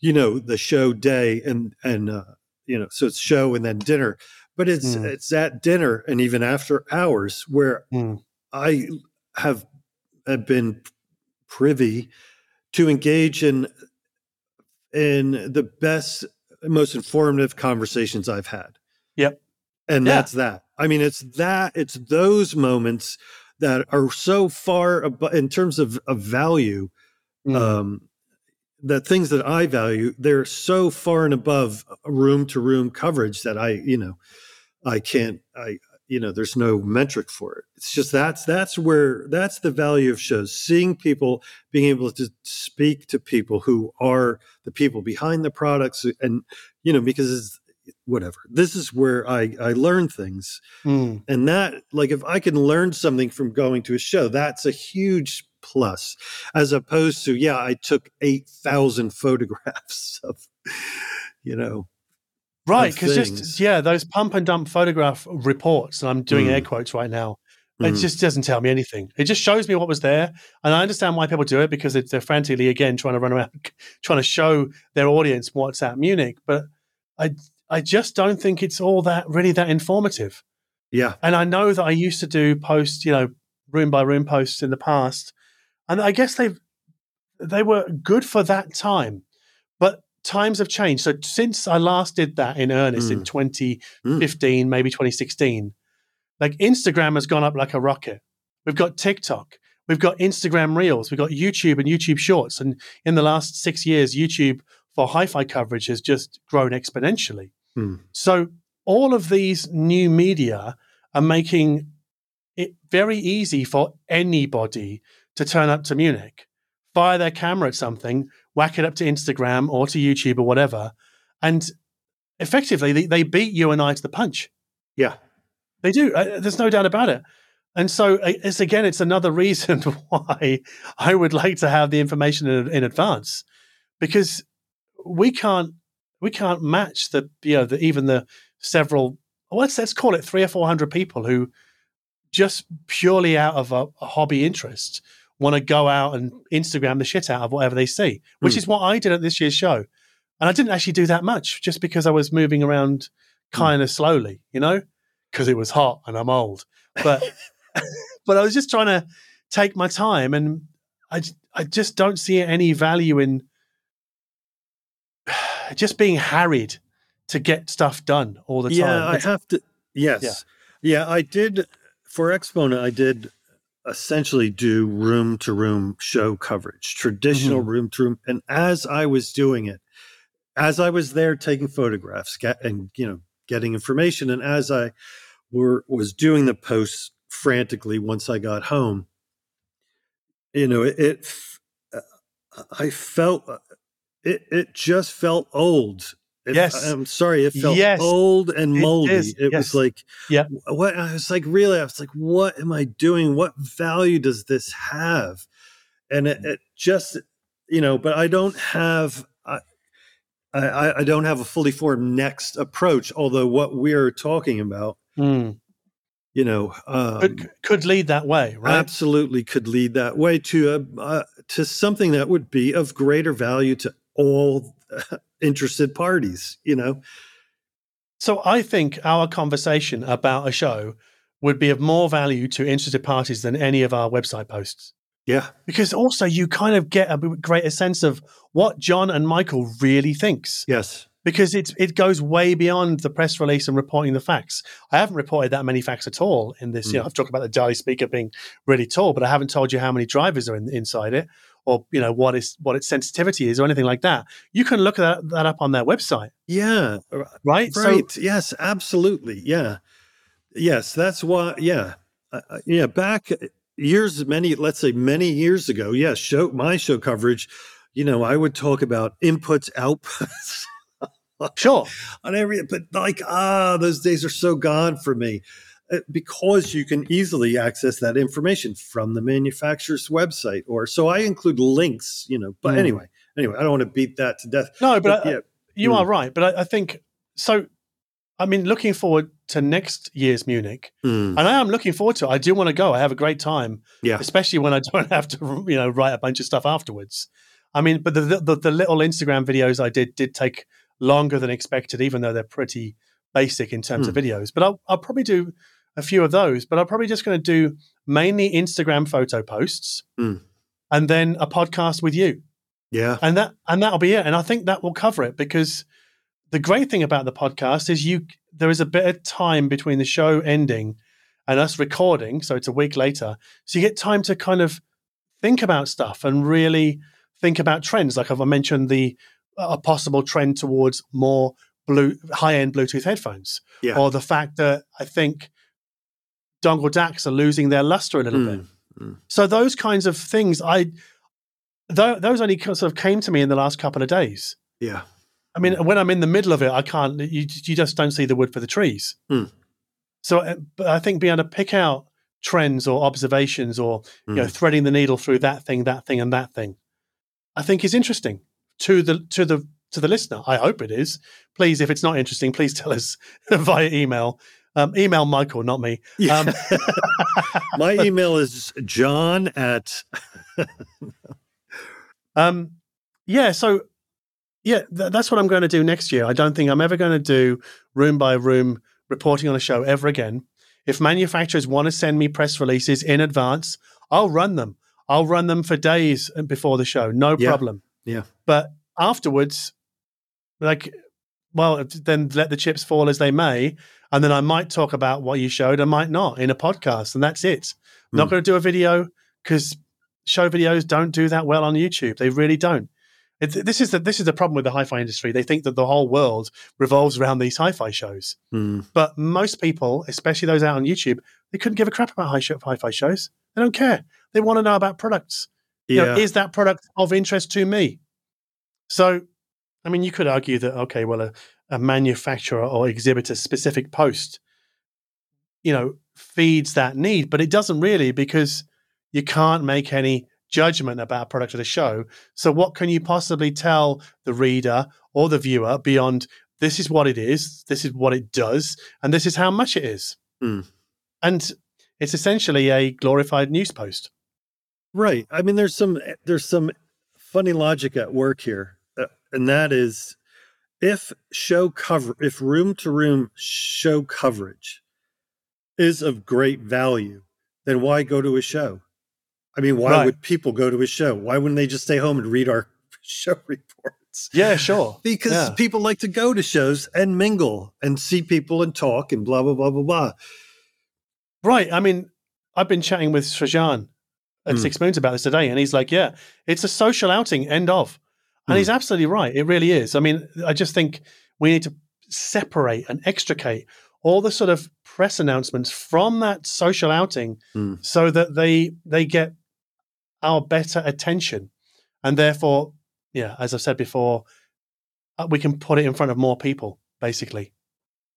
you know, the show day and, and uh, you know, so it's show and then dinner, but it's, Mm. it's at dinner and even after hours where Mm. I have, have been privy to engage in in the best, most informative conversations I've had. Yep. And Yeah. that's that. I mean, it's that, it's those moments that are so far above in terms of, of value, Mm. um, the things that I value, they're so far and above room to room coverage that I, you know, I can't, I, you know, there's no metric for it. It's just that's that's where that's the value of shows. Seeing people, being able to speak to people who are the people behind the products, and you know, because it's whatever. This is where I I learn things, Mm. and that like if I can learn something from going to a show, that's a huge plus, as opposed to yeah, I took eight thousand photographs of, you know, Right, because just yeah, those pump and dump photograph reports, and I'm doing air Mm. quotes right now. Mm. It just doesn't tell me anything. It just shows me what was there, and I understand why people do it because it's, they're frantically again trying to run around, trying to show their audience what's at Munich. But I, I just don't think it's all that really that informative. yeah, And I know that I used to do post, you know, room by room posts in the past, and I guess they they were good for that time, but times have changed. So since I last did that in earnest in Mm. 2015, maybe 2016, like Instagram has gone up like a rocket. We've got TikTok, we've got Instagram Reels, we've got YouTube and YouTube Shorts, and in the last six years, YouTube for hi-fi coverage has just grown exponentially. Mm. So all of these new media are making it very easy for anybody to turn up to Munich, fire their camera at something, whack it up to Instagram or to YouTube or whatever, and effectively they, they beat you and I to the punch. yeah, They do. Uh, there's no doubt about it. And so uh, it's again, it's another reason why I would like to have the information in, in advance, because we can't we can't match the you know the, even the several let's let's call it three or four hundred people who just purely out of a, a hobby interest want to go out and Instagram the shit out of whatever they see, which Hmm. is what I did at this year's show. And I didn't actually do that much just because I was moving around kind of slowly, you know, because it was hot and I'm old. But but I was just trying to take my time, and I I just don't see any value in just being harried to get stuff done all the yeah. time. I have to. Yes, yeah. I did for Axpona. I did essentially do room to room show coverage, traditional Mhm. room to room. And as I was doing it, as I was there taking photographs get, and you know getting information, and as I were was doing the posts frantically once I got home, you know it. it uh, I felt uh, it. It just felt old. It- Yes. I'm sorry. It felt Yes. old and moldy. is. It Yes. was like, yeah. what? I was like, really? I was like, what am I doing? What value does this have? And it, it just, you know, but I don't have. I, I, I don't have a fully formed next approach. Although what we're talking about, Mm. you know, um, could, could lead that way, right? absolutely could lead that way to a uh, to something that would be of greater value to all interested parties. You know, So I think our conversation about a show would be of more value to interested parties than any of our website posts. yeah, Because also you kind of get a greater sense of what John and Michael really thinks. yes, Because it's it goes way beyond the press release and reporting the facts. I haven't reported that many facts at all in this. You hmm. know, I've talked about the Dali speaker being really tall, but I haven't told you how many drivers are in, inside it, or you know what is what its sensitivity is, or anything like that. You can look that, that up on their website, yeah. right? So- Right. yes, absolutely. Yeah. Yes, that's why. Yeah. Uh, uh, yeah. Back years, many, let's say many years ago, yes, show my show coverage, you know, I would talk about inputs, outputs sure. on every, but like, ah, those days are so gone for me. Uh, Because you can easily access that information from the manufacturer's website, or so I include links, you know. But Mm. anyway, anyway, I don't want to beat that to death. No, but I, yeah, you Mm. are right. But I, I think so. I mean, looking forward to next year's Munich, Mm, and I am looking forward to it. I do want to go. I have a great time, yeah, especially when I don't have to, you know, write a bunch of stuff afterwards. I mean, but the the, the little Instagram videos I did did take longer than expected, even though they're pretty basic in terms of videos. But I'll I'll probably do a few of those. But I'm probably just going to do mainly Instagram photo posts, Mm. and then a podcast with you. Yeah. and that and that'll be it. And I think that will cover it because the great thing about the podcast is you there is a bit of time between the show ending and us recording, so it's a week later. So you get time to kind of think about stuff and really think about trends. Like I've mentioned the a possible trend towards more blue high end Bluetooth headphones, Yeah. or the fact that I think dongle DACs are losing their luster a little Mm, bit. mm. So those kinds of things, I tho- those only sort of came to me in the last couple of days. Yeah. I mean, when I'm in the middle of it, I can't. You, you just don't see the wood for the trees. Hmm. So, uh, but I think being able to pick out trends or observations, or you know, Mm. threading the needle through that thing, that thing, and that thing, I think is interesting to the to the to the listener. I hope it is. Please, if it's not interesting, please tell us via email. Um, email Michael, not me. Yeah. Um, My email is john at Um, yeah, so yeah, th- that's what I'm going to do next year. I don't think I'm ever going to do room by room reporting on a show ever again. If manufacturers want to send me press releases in advance, I'll run them. I'll run them for days before the show, no Yeah. problem. Yeah. But afterwards, like, well, then let the chips fall as they may, and then I might talk about what you showed, I might not in a podcast, and that's it. I'm not Hmm. going to do a video because show videos don't do that well on YouTube. They really don't. It, this is the this is the problem with the hi-fi industry. They think that the whole world revolves around these hi-fi shows, Mm, but most people, especially those out on YouTube, they couldn't give a crap about hi hi fi shows. They don't care. They want to know about products. You yeah. know, is that product of interest to me? So, I mean, you could argue that okay, well, a, a manufacturer or exhibitor specific post, you know, feeds that need, but it doesn't really because you can't make any judgment about a product at a show. So, what can you possibly tell the reader or the viewer beyond this is what it is, this is what it does, and this is how much it is? Hmm. And it's essentially a glorified news post. Right. I mean, there's some there's some funny logic at work here, and that is if show cover if room to room show coverage is of great value, then why go to a show? I mean, why Right. would people go to a show? Why wouldn't they just stay home and read our show reports? Yeah, sure. Because Yeah. people like to go to shows and mingle and see people and talk and blah blah blah blah blah. Right. I mean, I've been chatting with Srajan at Hmm. Six Moons about this today, and he's like, "Yeah, it's a social outing." End of. And Hmm. he's absolutely right. It really is. I mean, I just think we need to separate and extricate all the sort of press announcements from that social outing, Hmm. so that they they get our better attention, and therefore, yeah, as I've said before, uh, we can put it in front of more people, basically.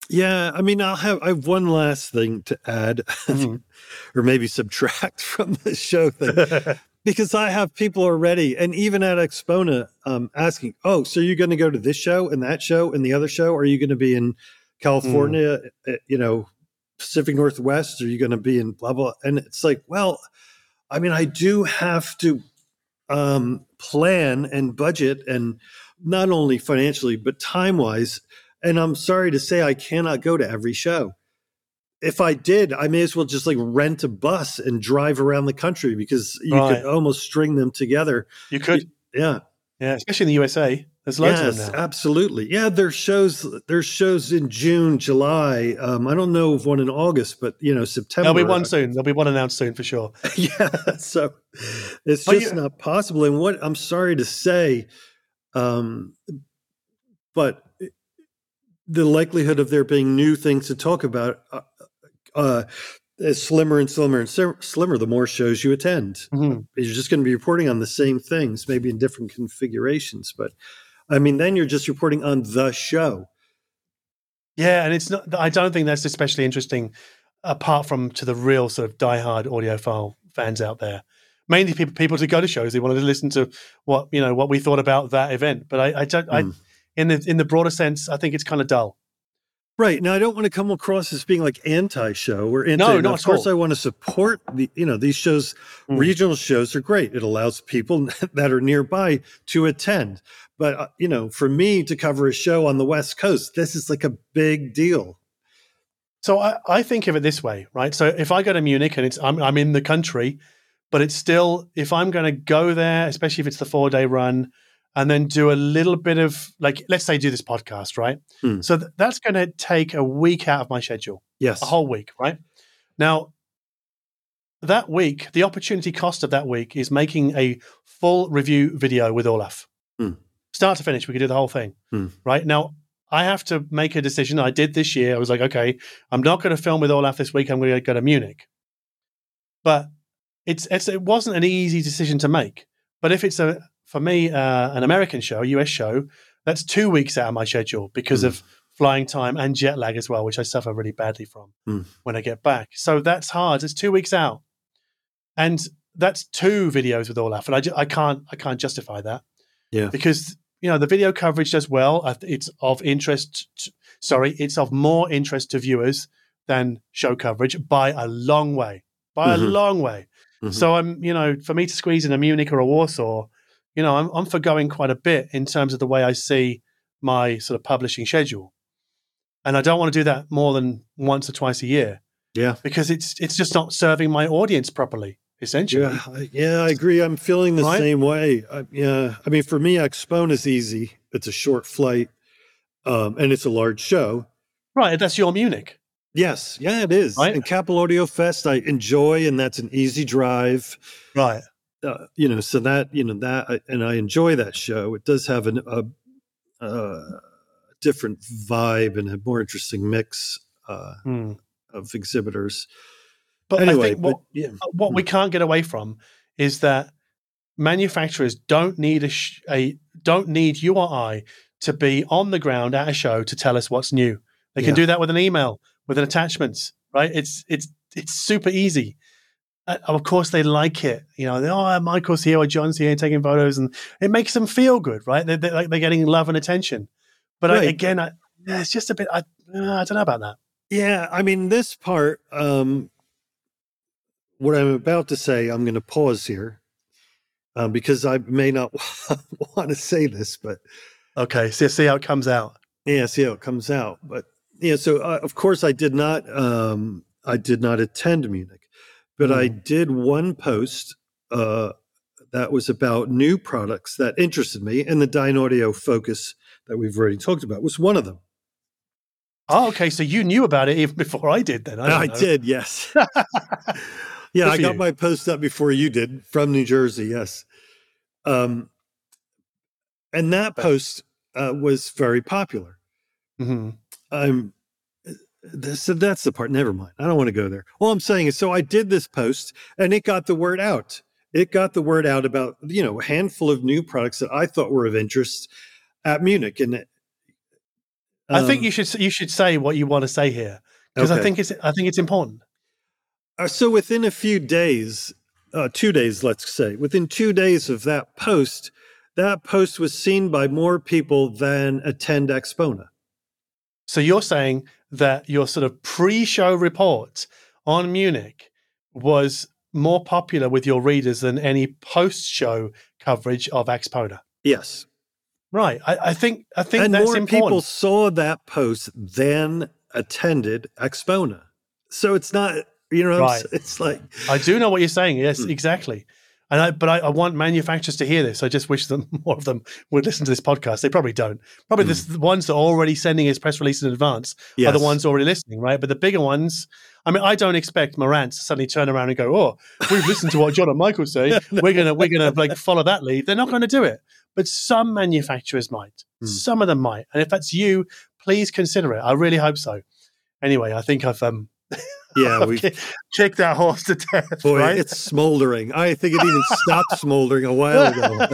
Yeah, I mean, I'll have I have one last thing to add, Mhm. or maybe subtract from the show thing, because I have people already, and even at Axpona, um, asking, "Oh, so you're going to go to this show and that show and the other show? Are you going to be in California? uh, You know, Pacific Northwest? Are you going to be in blah blah?" And it's like, well, I mean, I do have to um, plan and budget, and not only financially but time wise. And I'm sorry to say, I cannot go to every show. If I did, I may as well just like rent a bus and drive around the country because you Right. could almost string them together. you could, Yeah. yeah, especially in the USA. There's loads of them now. absolutely. Yeah, there's shows. There's shows in June, July. Um, I don't know of one in August, but you know September. There'll be one soon. There'll be one announced soon for sure. yeah, so it's just not possible. And what I'm sorry to say, um, but the likelihood of there being new things to talk about uh, uh, slimmer and slimmer and slimmer the more shows you attend. Mhm. You're just going to be reporting on the same things, maybe in different configurations. But I mean, then you're just reporting on the show. Yeah, and it's not. I don't think that's especially interesting, apart from to the real sort of diehard audiophile fans out there. Mainly people people to go to shows. They wanted to listen to what you know what we thought about that event. But I, I don't. I Hmm. in the in the broader sense, I think it's kind of dull. Right now, I don't want to come across as being like anti-show or anti. No, of course. I want to support the. You know, these shows, Mm. regional shows are great. It allows people that are nearby to attend. But uh, you know, for me to cover a show on the West Coast, this is like a big deal. So I, I think of it this way, right? So if I go to Munich and it's I'm I'm in the country, but it's still if I'm going to go there, especially if it's the four day run, and then do a little bit of like let's say do this podcast, right? Hmm. So th- that's going to take a week out of my schedule, Yes. a whole week, right? Now that week, the opportunity cost of that week is making a full review video with Olaf. Hmm. Start to finish, we could do the whole thing. Hmm. Right? Now, I have to make a decision. I did this year. I was like, okay, I'm not going to film with Olaf this week. I'm going to go to Munich. But it's, it's it wasn't an easy decision to make. But if it's a for me uh, an American show, a US show, that's two weeks out of my schedule because Hmm. of flying time and jet lag as well, which I suffer really badly from Hmm. when I get back. So that's hard. It's two weeks out, and that's two videos with Olaf, and I, ju- I can't I can't justify that Yeah. because you know the video coverage does well. It's of interest. t- sorry, it's of more interest to viewers than show coverage by a long way. By a Mhm. long way. Mhm. So I'm, you know, for me to squeeze in a Munich or a Warsaw, you know, I'm, I'm forgoing quite a bit in terms of the way I see my sort of publishing schedule, and I don't want to do that more than once or twice a year yeah. because it's it's just not serving my audience properly. Essentially, Yeah, I- yeah, I agree. I'm feeling the Right? same way. I, yeah, I mean, for me, Axpona is easy. It's a short flight, um, and it's a large show. right? That's your Munich, Yes, yeah, it is. Right? And Capital Audio Fest, I enjoy, and that's an easy drive. right? Uh, you know, so that you know that, and I enjoy that show. It does have an, a, a different vibe and a more interesting mix uh, Hmm. of exhibitors. But anyway, I think what but, yeah, what we can't get away from is that manufacturers don't need a, sh- a don't need you or I to be on the ground at a show to tell us what's new. They can Yeah. do that with an email, with an attachments, right? It's it's it's super easy. Uh, of course, they like it. You know, oh, Michael's here or John's here taking photos, and it makes them feel good, right? They're, they're like they're getting love and attention. But I, again, I, yeah, it's just a bit. I, uh, I don't know about that. Yeah, I mean, this part, um, what I'm about to say, I'm going to pause here um, because I may not want to say this, but Okay, so see how it comes out. yeah, see how it comes out. But yeah, so uh, of course I did not, um, I did not attend Munich, but I did one post uh, that was about new products that interested me, and the Dynaudio Focus that we've already talked about was one of them. Oh, okay. So you knew about it even before I did. Then I, I, did, yes. Yeah, I got you. my post up before you did from New Jersey. Yes, um, and that post uh, was very popular. hmm I'm so that's the part. Never mind. I don't want to go there. All I'm saying is, so I did this post, and it got the word out. It got the word out about you know a handful of new products that I thought were of interest at Munich, and I think um, you should you should say what you want to say here because I think it's I think it's important. Uh, so within a few days, uh, two days, let's say, within two days of that post, that post was seen by more people than attend Axpona. So you're saying that your sort of pre-show report on Munich was more popular with your readers than any post-show coverage of Axpona. Yes, Right. I, I think I think and that's more important. people saw that post than attended Axpona. So it's not, you know, Right. it's like I do know what you're saying. Yes, Hmm. exactly. And I, but I, I want manufacturers to hear this. I just wish them more of them would listen to this podcast. They probably don't. Probably Hmm. this, the ones that are already sending his press release in advance yes. are the ones already listening, right? But the bigger ones, I mean, I don't expect Marantz to suddenly turn around and go, "Oh, we've listened to what John and Michael say. We're gonna we're gonna like follow that lead." They're not going to do it. But some manufacturers might. Hmm. Some of them might. And if that's you, please consider it. I really hope so. Anyway, I think I've um Yeah, we ki- kicked that horse to death. boy, right? it's smoldering. I think it even stopped smoldering a while ago.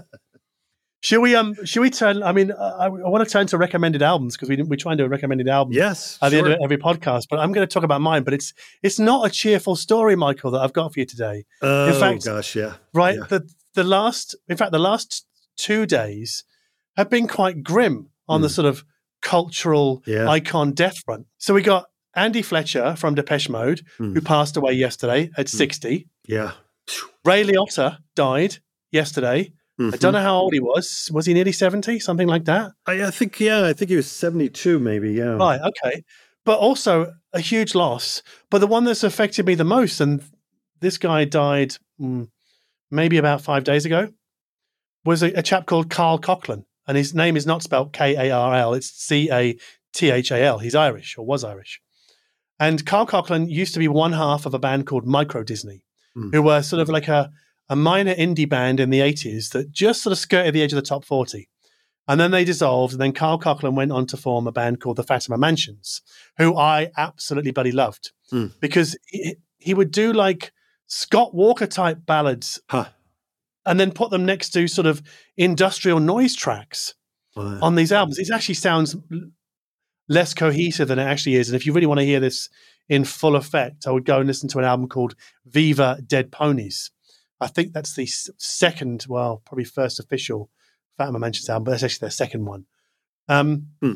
Should we um? Should we turn? I mean, I, I want to turn to recommended albums because we we try and do a recommended album yes, at the end of every podcast. But I'm going to talk about mine. But it's it's not a cheerful story, Michael, that I've got for you today. oh fact- gosh, yeah, Right? Yeah. The the last, in fact, the last two days have been quite grim on the Hmm. sort of cultural Yeah. icon death front. So we got Andy Fletcher from Depeche Mode, Hmm. who passed away yesterday at Hmm. 60. yeah. Ray Liotta died yesterday. I Mhm. don't know how old he was. Was he nearly 70? Something like that? I, I think yeah, I think he was seventy-two, maybe. Yeah, Right, okay. But also a huge loss. But the one that's affected me the most, and this guy died mm, maybe about five days ago, was a, a chap called Cathal Coughlan. And his name is not spelled K A R L, it's C A T H A L. He's Irish or was Irish. And Cathal Coughlan used to be one half of a band called Micro Disney, Mm. who were sort of like a, a minor indie band in the 80s that just sort of skirted the edge of the top 40. And then they dissolved. And then Cathal Coughlan went on to form a band called the Fatima Mansions, who I absolutely bloody loved Mm. because he, he would do like Scott Walker type ballads Huh. and then put them next to sort of industrial noise tracks Wow. on these albums. It actually sounds less cohesive than it actually is. And if you really want to hear this in full effect, I would go and listen to an album called Viva Dead Ponies. I think that's the second, well, probably first official Fatima Mansions album, but that's actually their second one. Um, Hmm.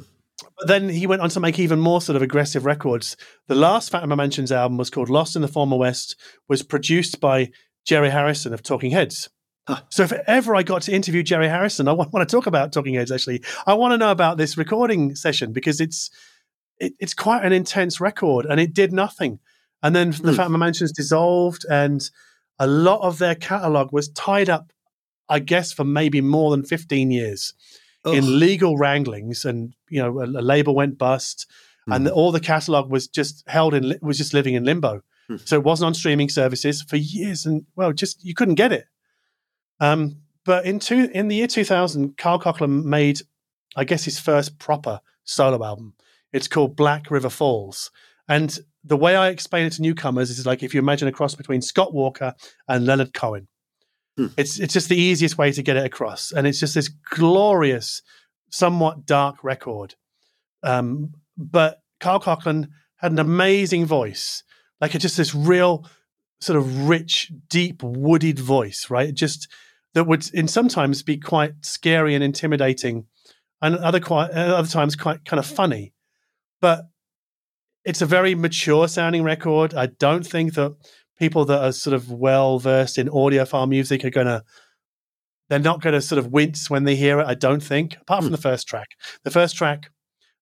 But then he went on to make even more sort of aggressive records. The last Fatima Mansions album was called Lost in the Former West, was produced by Jerry Harrison of Talking Heads. So if ever I got to interview Jerry Harrison, I want, want to talk about Talking Heads. Actually, I want to know about this recording session because it's it, it's quite an intense record, and it did nothing. And then the Hmm. Fatima Mansions dissolved, and a lot of their catalog was tied up, I guess, for maybe more than fifteen years Ugh. in legal wranglings, and you know, a, a label went bust, and Mhm. all the catalog was just held in was just living in limbo. Hmm. So it wasn't on streaming services for years, and well, just you couldn't get it. Um, but in two in the year two thousand, Cathal Coughlan made, I guess, his first proper solo album. It's called Black River Falls, and the way I explain it to newcomers is like if you imagine a cross between Scott Walker and Leonard Cohen. Hmm. It's it's just the easiest way to get it across, and it's just this glorious, somewhat dark record. Um, but Cathal Coughlan had an amazing voice, like just this real sort of rich, deep, wooded voice, right? Just that would in sometimes be quite scary and intimidating, and other quite uh, other times quite kind of funny. But it's a very mature sounding record. I don't think that people that are sort of well versed in audiophile music are gonna they're not gonna sort of wince when they hear it. I don't think, apart from Hmm. the first track. The first track,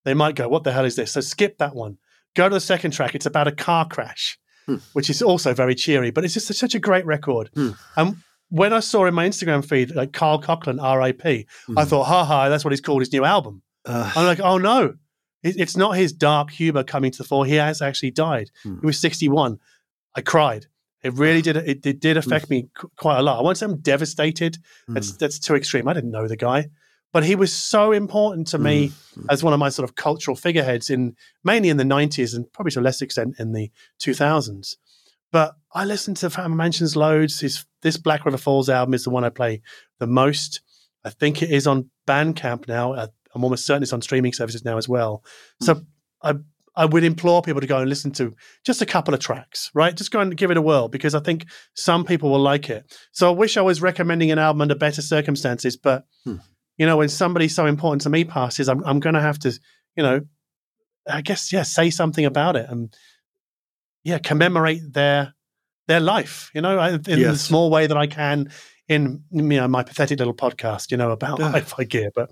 they might go, "What the hell is this?" So skip that one. Go to the second track. It's about a car crash, Hmm. which is also very cheery, but it's just such a great record. Hmm. And when I saw in my Instagram feed like Cathal Coughlan, R.I.P., I Mhm. thought, "Ha ha, that's what he's called his new album." Uh, I'm like, oh no, It- it's not his dark humor coming to the fore. He has actually died. Hmm. He was 61. I cried. It really did. It, it did affect me qu- quite a lot. I won't say I'm devastated. That's that's too extreme. I didn't know the guy, but he was so important to me Mm. as one of my sort of cultural figureheads in mainly in the 90s and probably to a less extent in the 2000s. But I listen to Fatima Mansions loads. His this Black River Falls album is the one I play the most. I think it is on Bandcamp now. I, I'm almost certain it's on streaming services now as well. So I I would implore people to go and listen to just a couple of tracks, right? Just go and give it a whirl because I think some people will like it. So I wish I was recommending an album under better circumstances, but Hmm. you know, when somebody so important to me passes, I'm I'm going to have to, you know, I guess yeah, say something about it and yeah, commemorate their their life. You know, I- in the small way that I can in you know my pathetic little podcast. You know about Yeah. hi-fi gear, but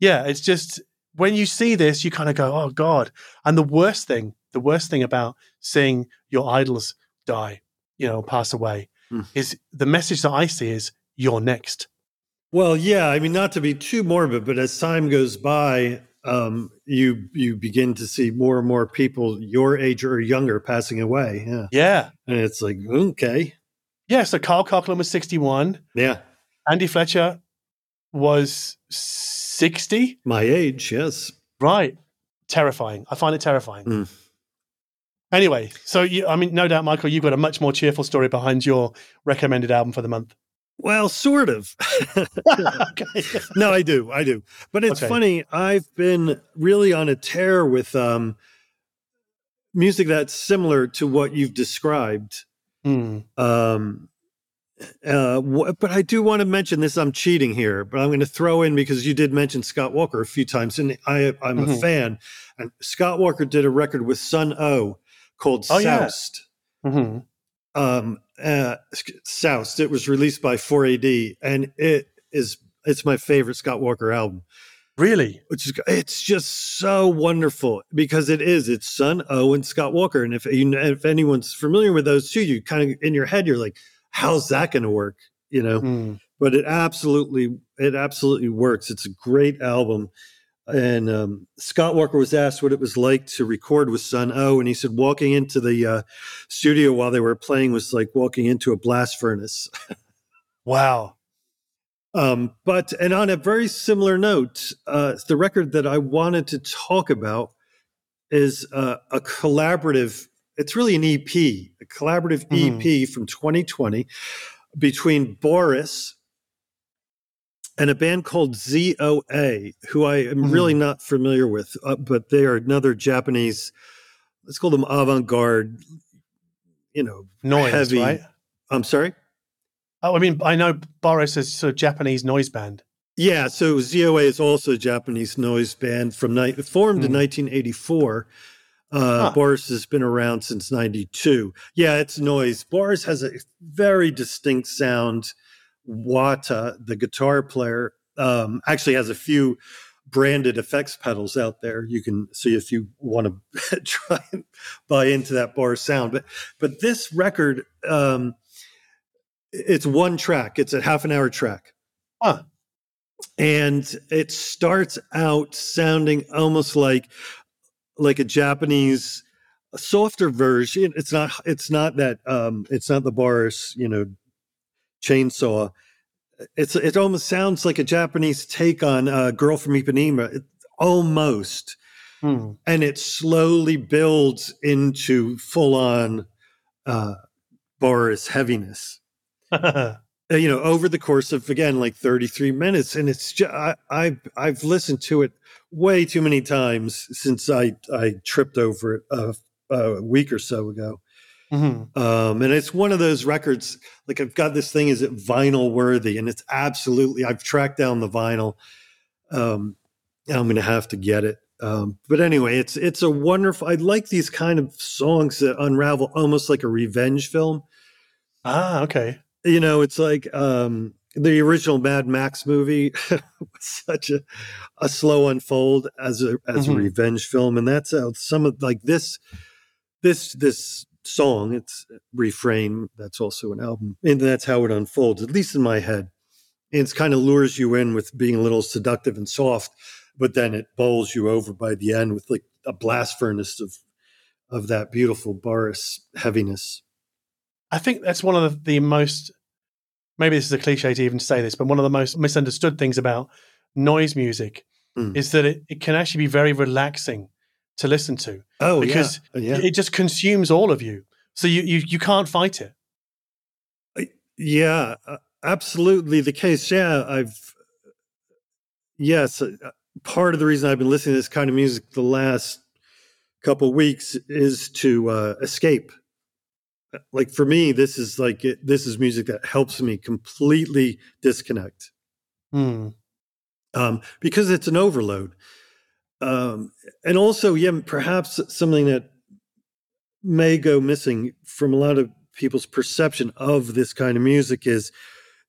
yeah, it's just when you see this, you kind of go, "Oh God!" And the worst thing, the worst thing about seeing your idols die, you know, pass away, Hmm. is the message that I see is you're next. Well, yeah. I mean, not to be too morbid, but as time goes by, um, you you begin to see more and more people your age or younger passing away. Yeah, Yeah, and it's like okay, yeah. So Cathal Coughlan was 61. yeah, Andy Fletcher was 60. my age. Yes. Right. Terrifying. I find it terrifying. Mm. Anyway, so you, I mean, no doubt, Michael, you've got a much more cheerful story behind your recommended album for the month. Well, sort of. okay. no, I do. I do. But it's Okay. funny. I've been really on a tear with um, music that's similar to what you've described. Hmm. Um, uh, wh- but I do want to mention this. I'm cheating here, but I'm going to throw in because you did mention Scott Walker a few times, and I, I'm a Mhm. fan. And Scott Walker did a record with Sunn O))) called Oh, yeah. Soused. hmm Um, uh, Soused. It was released by 4AD, and it is it's my favorite Scott Walker album. Really? which is it's just so wonderful because it is it's Sunn O))) and Scott Walker, and if you if anyone's familiar with those two, you kind of in your head you're like, how's that going to work? You know, Mm. but it absolutely it absolutely works. It's a great album. And um, Scott Walker was asked what it was like to record with Sunn O))), and he said walking into the uh, studio while they were playing was like walking into a blast furnace. Wow. Um, but and on a very similar note, uh, the record that I wanted to talk about is uh, a collaborative. It's really an EP, a collaborative Mhm. EP from 2020 between Boris and a band called ZOA, who I am really not familiar with, uh, but they are another Japanese. Let's call them avant-garde. You know, Noise, Heavy. right? I'm sorry. Oh, I mean, I know Boris is sort of Japanese noise band. Yeah, so ZOA is also a Japanese noise band from ni- formed in Hmm. 1984. Uh, Huh. Boris has been around since 92. Yeah, it's noise. Boris has a very distinct sound. Wata, the guitar player, um, actually has a few branded effects pedals out there. You can see if you want to try and buy into that Boris sound. But but this record, um, it's one track. It's a half an hour track Huh. and it starts out sounding almost like like a Japanese softer version. It's not. It's not that. Um, it's not the Boris, you know, chainsaw. It's. It almost sounds like a Japanese take on uh, "Girl from Ipanema." It, almost, Hmm. and it slowly builds into full on uh, Boris heaviness uh, you know over the course of again like 33 minutes and it's just I, I've I've listened to it way too many times since I I tripped over it a, a week or so ago Mhm. um and it's one of those records like I've got this thing is it vinyl worthy and it's absolutely I've tracked down the vinyl um I'm gonna have to get it um but anyway it's it's a wonderful I like these kind of songs that unravel almost like a revenge film Ah, okay. you know it's like um the original mad max movie was such a, a slow unfold as a as Mhm. a revenge film and that's how some of like this this this song it's refrain that's also an album and that's how it unfolds at least in my head. And it's kind of lures you in with being a little seductive and soft but then it bowls you over by the end with like a blast furnace of of that beautiful Boris heaviness. I think that's one of the, the most, maybe this is a cliche to even say this, but one of the most misunderstood things about noise music Mm. is that it, it can actually be very relaxing to listen to oh because yeah, yeah. it just consumes all of you. So you, you, you can't fight it. Yeah, uh, absolutely the case. Yeah, I've yes, uh, part of the reason I've been listening to this kind of music the last couple weeks is to uh, escape. Like for me, this is like it, this is music that helps me completely disconnect Hmm. um, because it's an overload. Um, and also, yeah, perhaps something that may go missing from a lot of people's perception of this kind of music is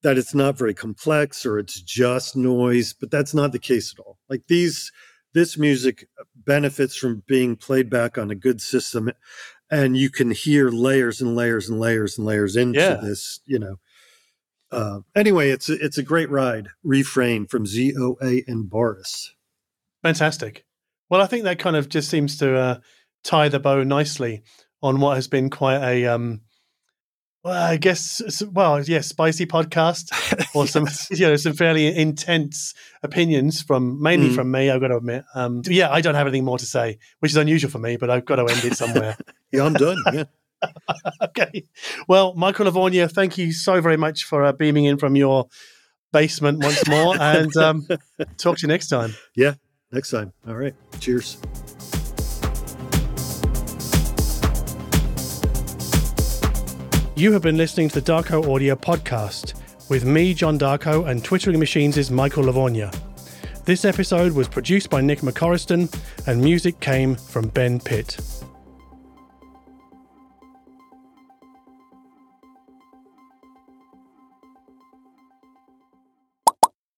that it's not very complex or it's just noise, but that's not the case at all. Like these, this music benefits from being played back on a good system, and you can hear layers and layers and layers and layers into Yeah. this. You know. Uh, anyway, it's it's a great ride. Refrain from ZOA and Boris. Fantastic. Well, I think that kind of just seems to uh, tie the bow nicely on what has been quite a, um, well, I guess, well, yes, spicy podcast or some, you know, some fairly intense opinions from mainly Mm. from me. I've got to admit. Um, yeah, I don't have anything more to say, which is unusual for me, but I've got to end it somewhere. Yeah, I'm done. Yeah. okay. Well, Michael Lavorgna, thank you so very much for uh, beaming in from your basement once more, and um, talk to you next time. Next time. All right. Cheers. You have been listening to the Darko Audio Podcast with me, John Darko, and Twittering Machines' Michael Lavorgna. This episode was produced by Nick McCorriston, and music came from Ben Pitt.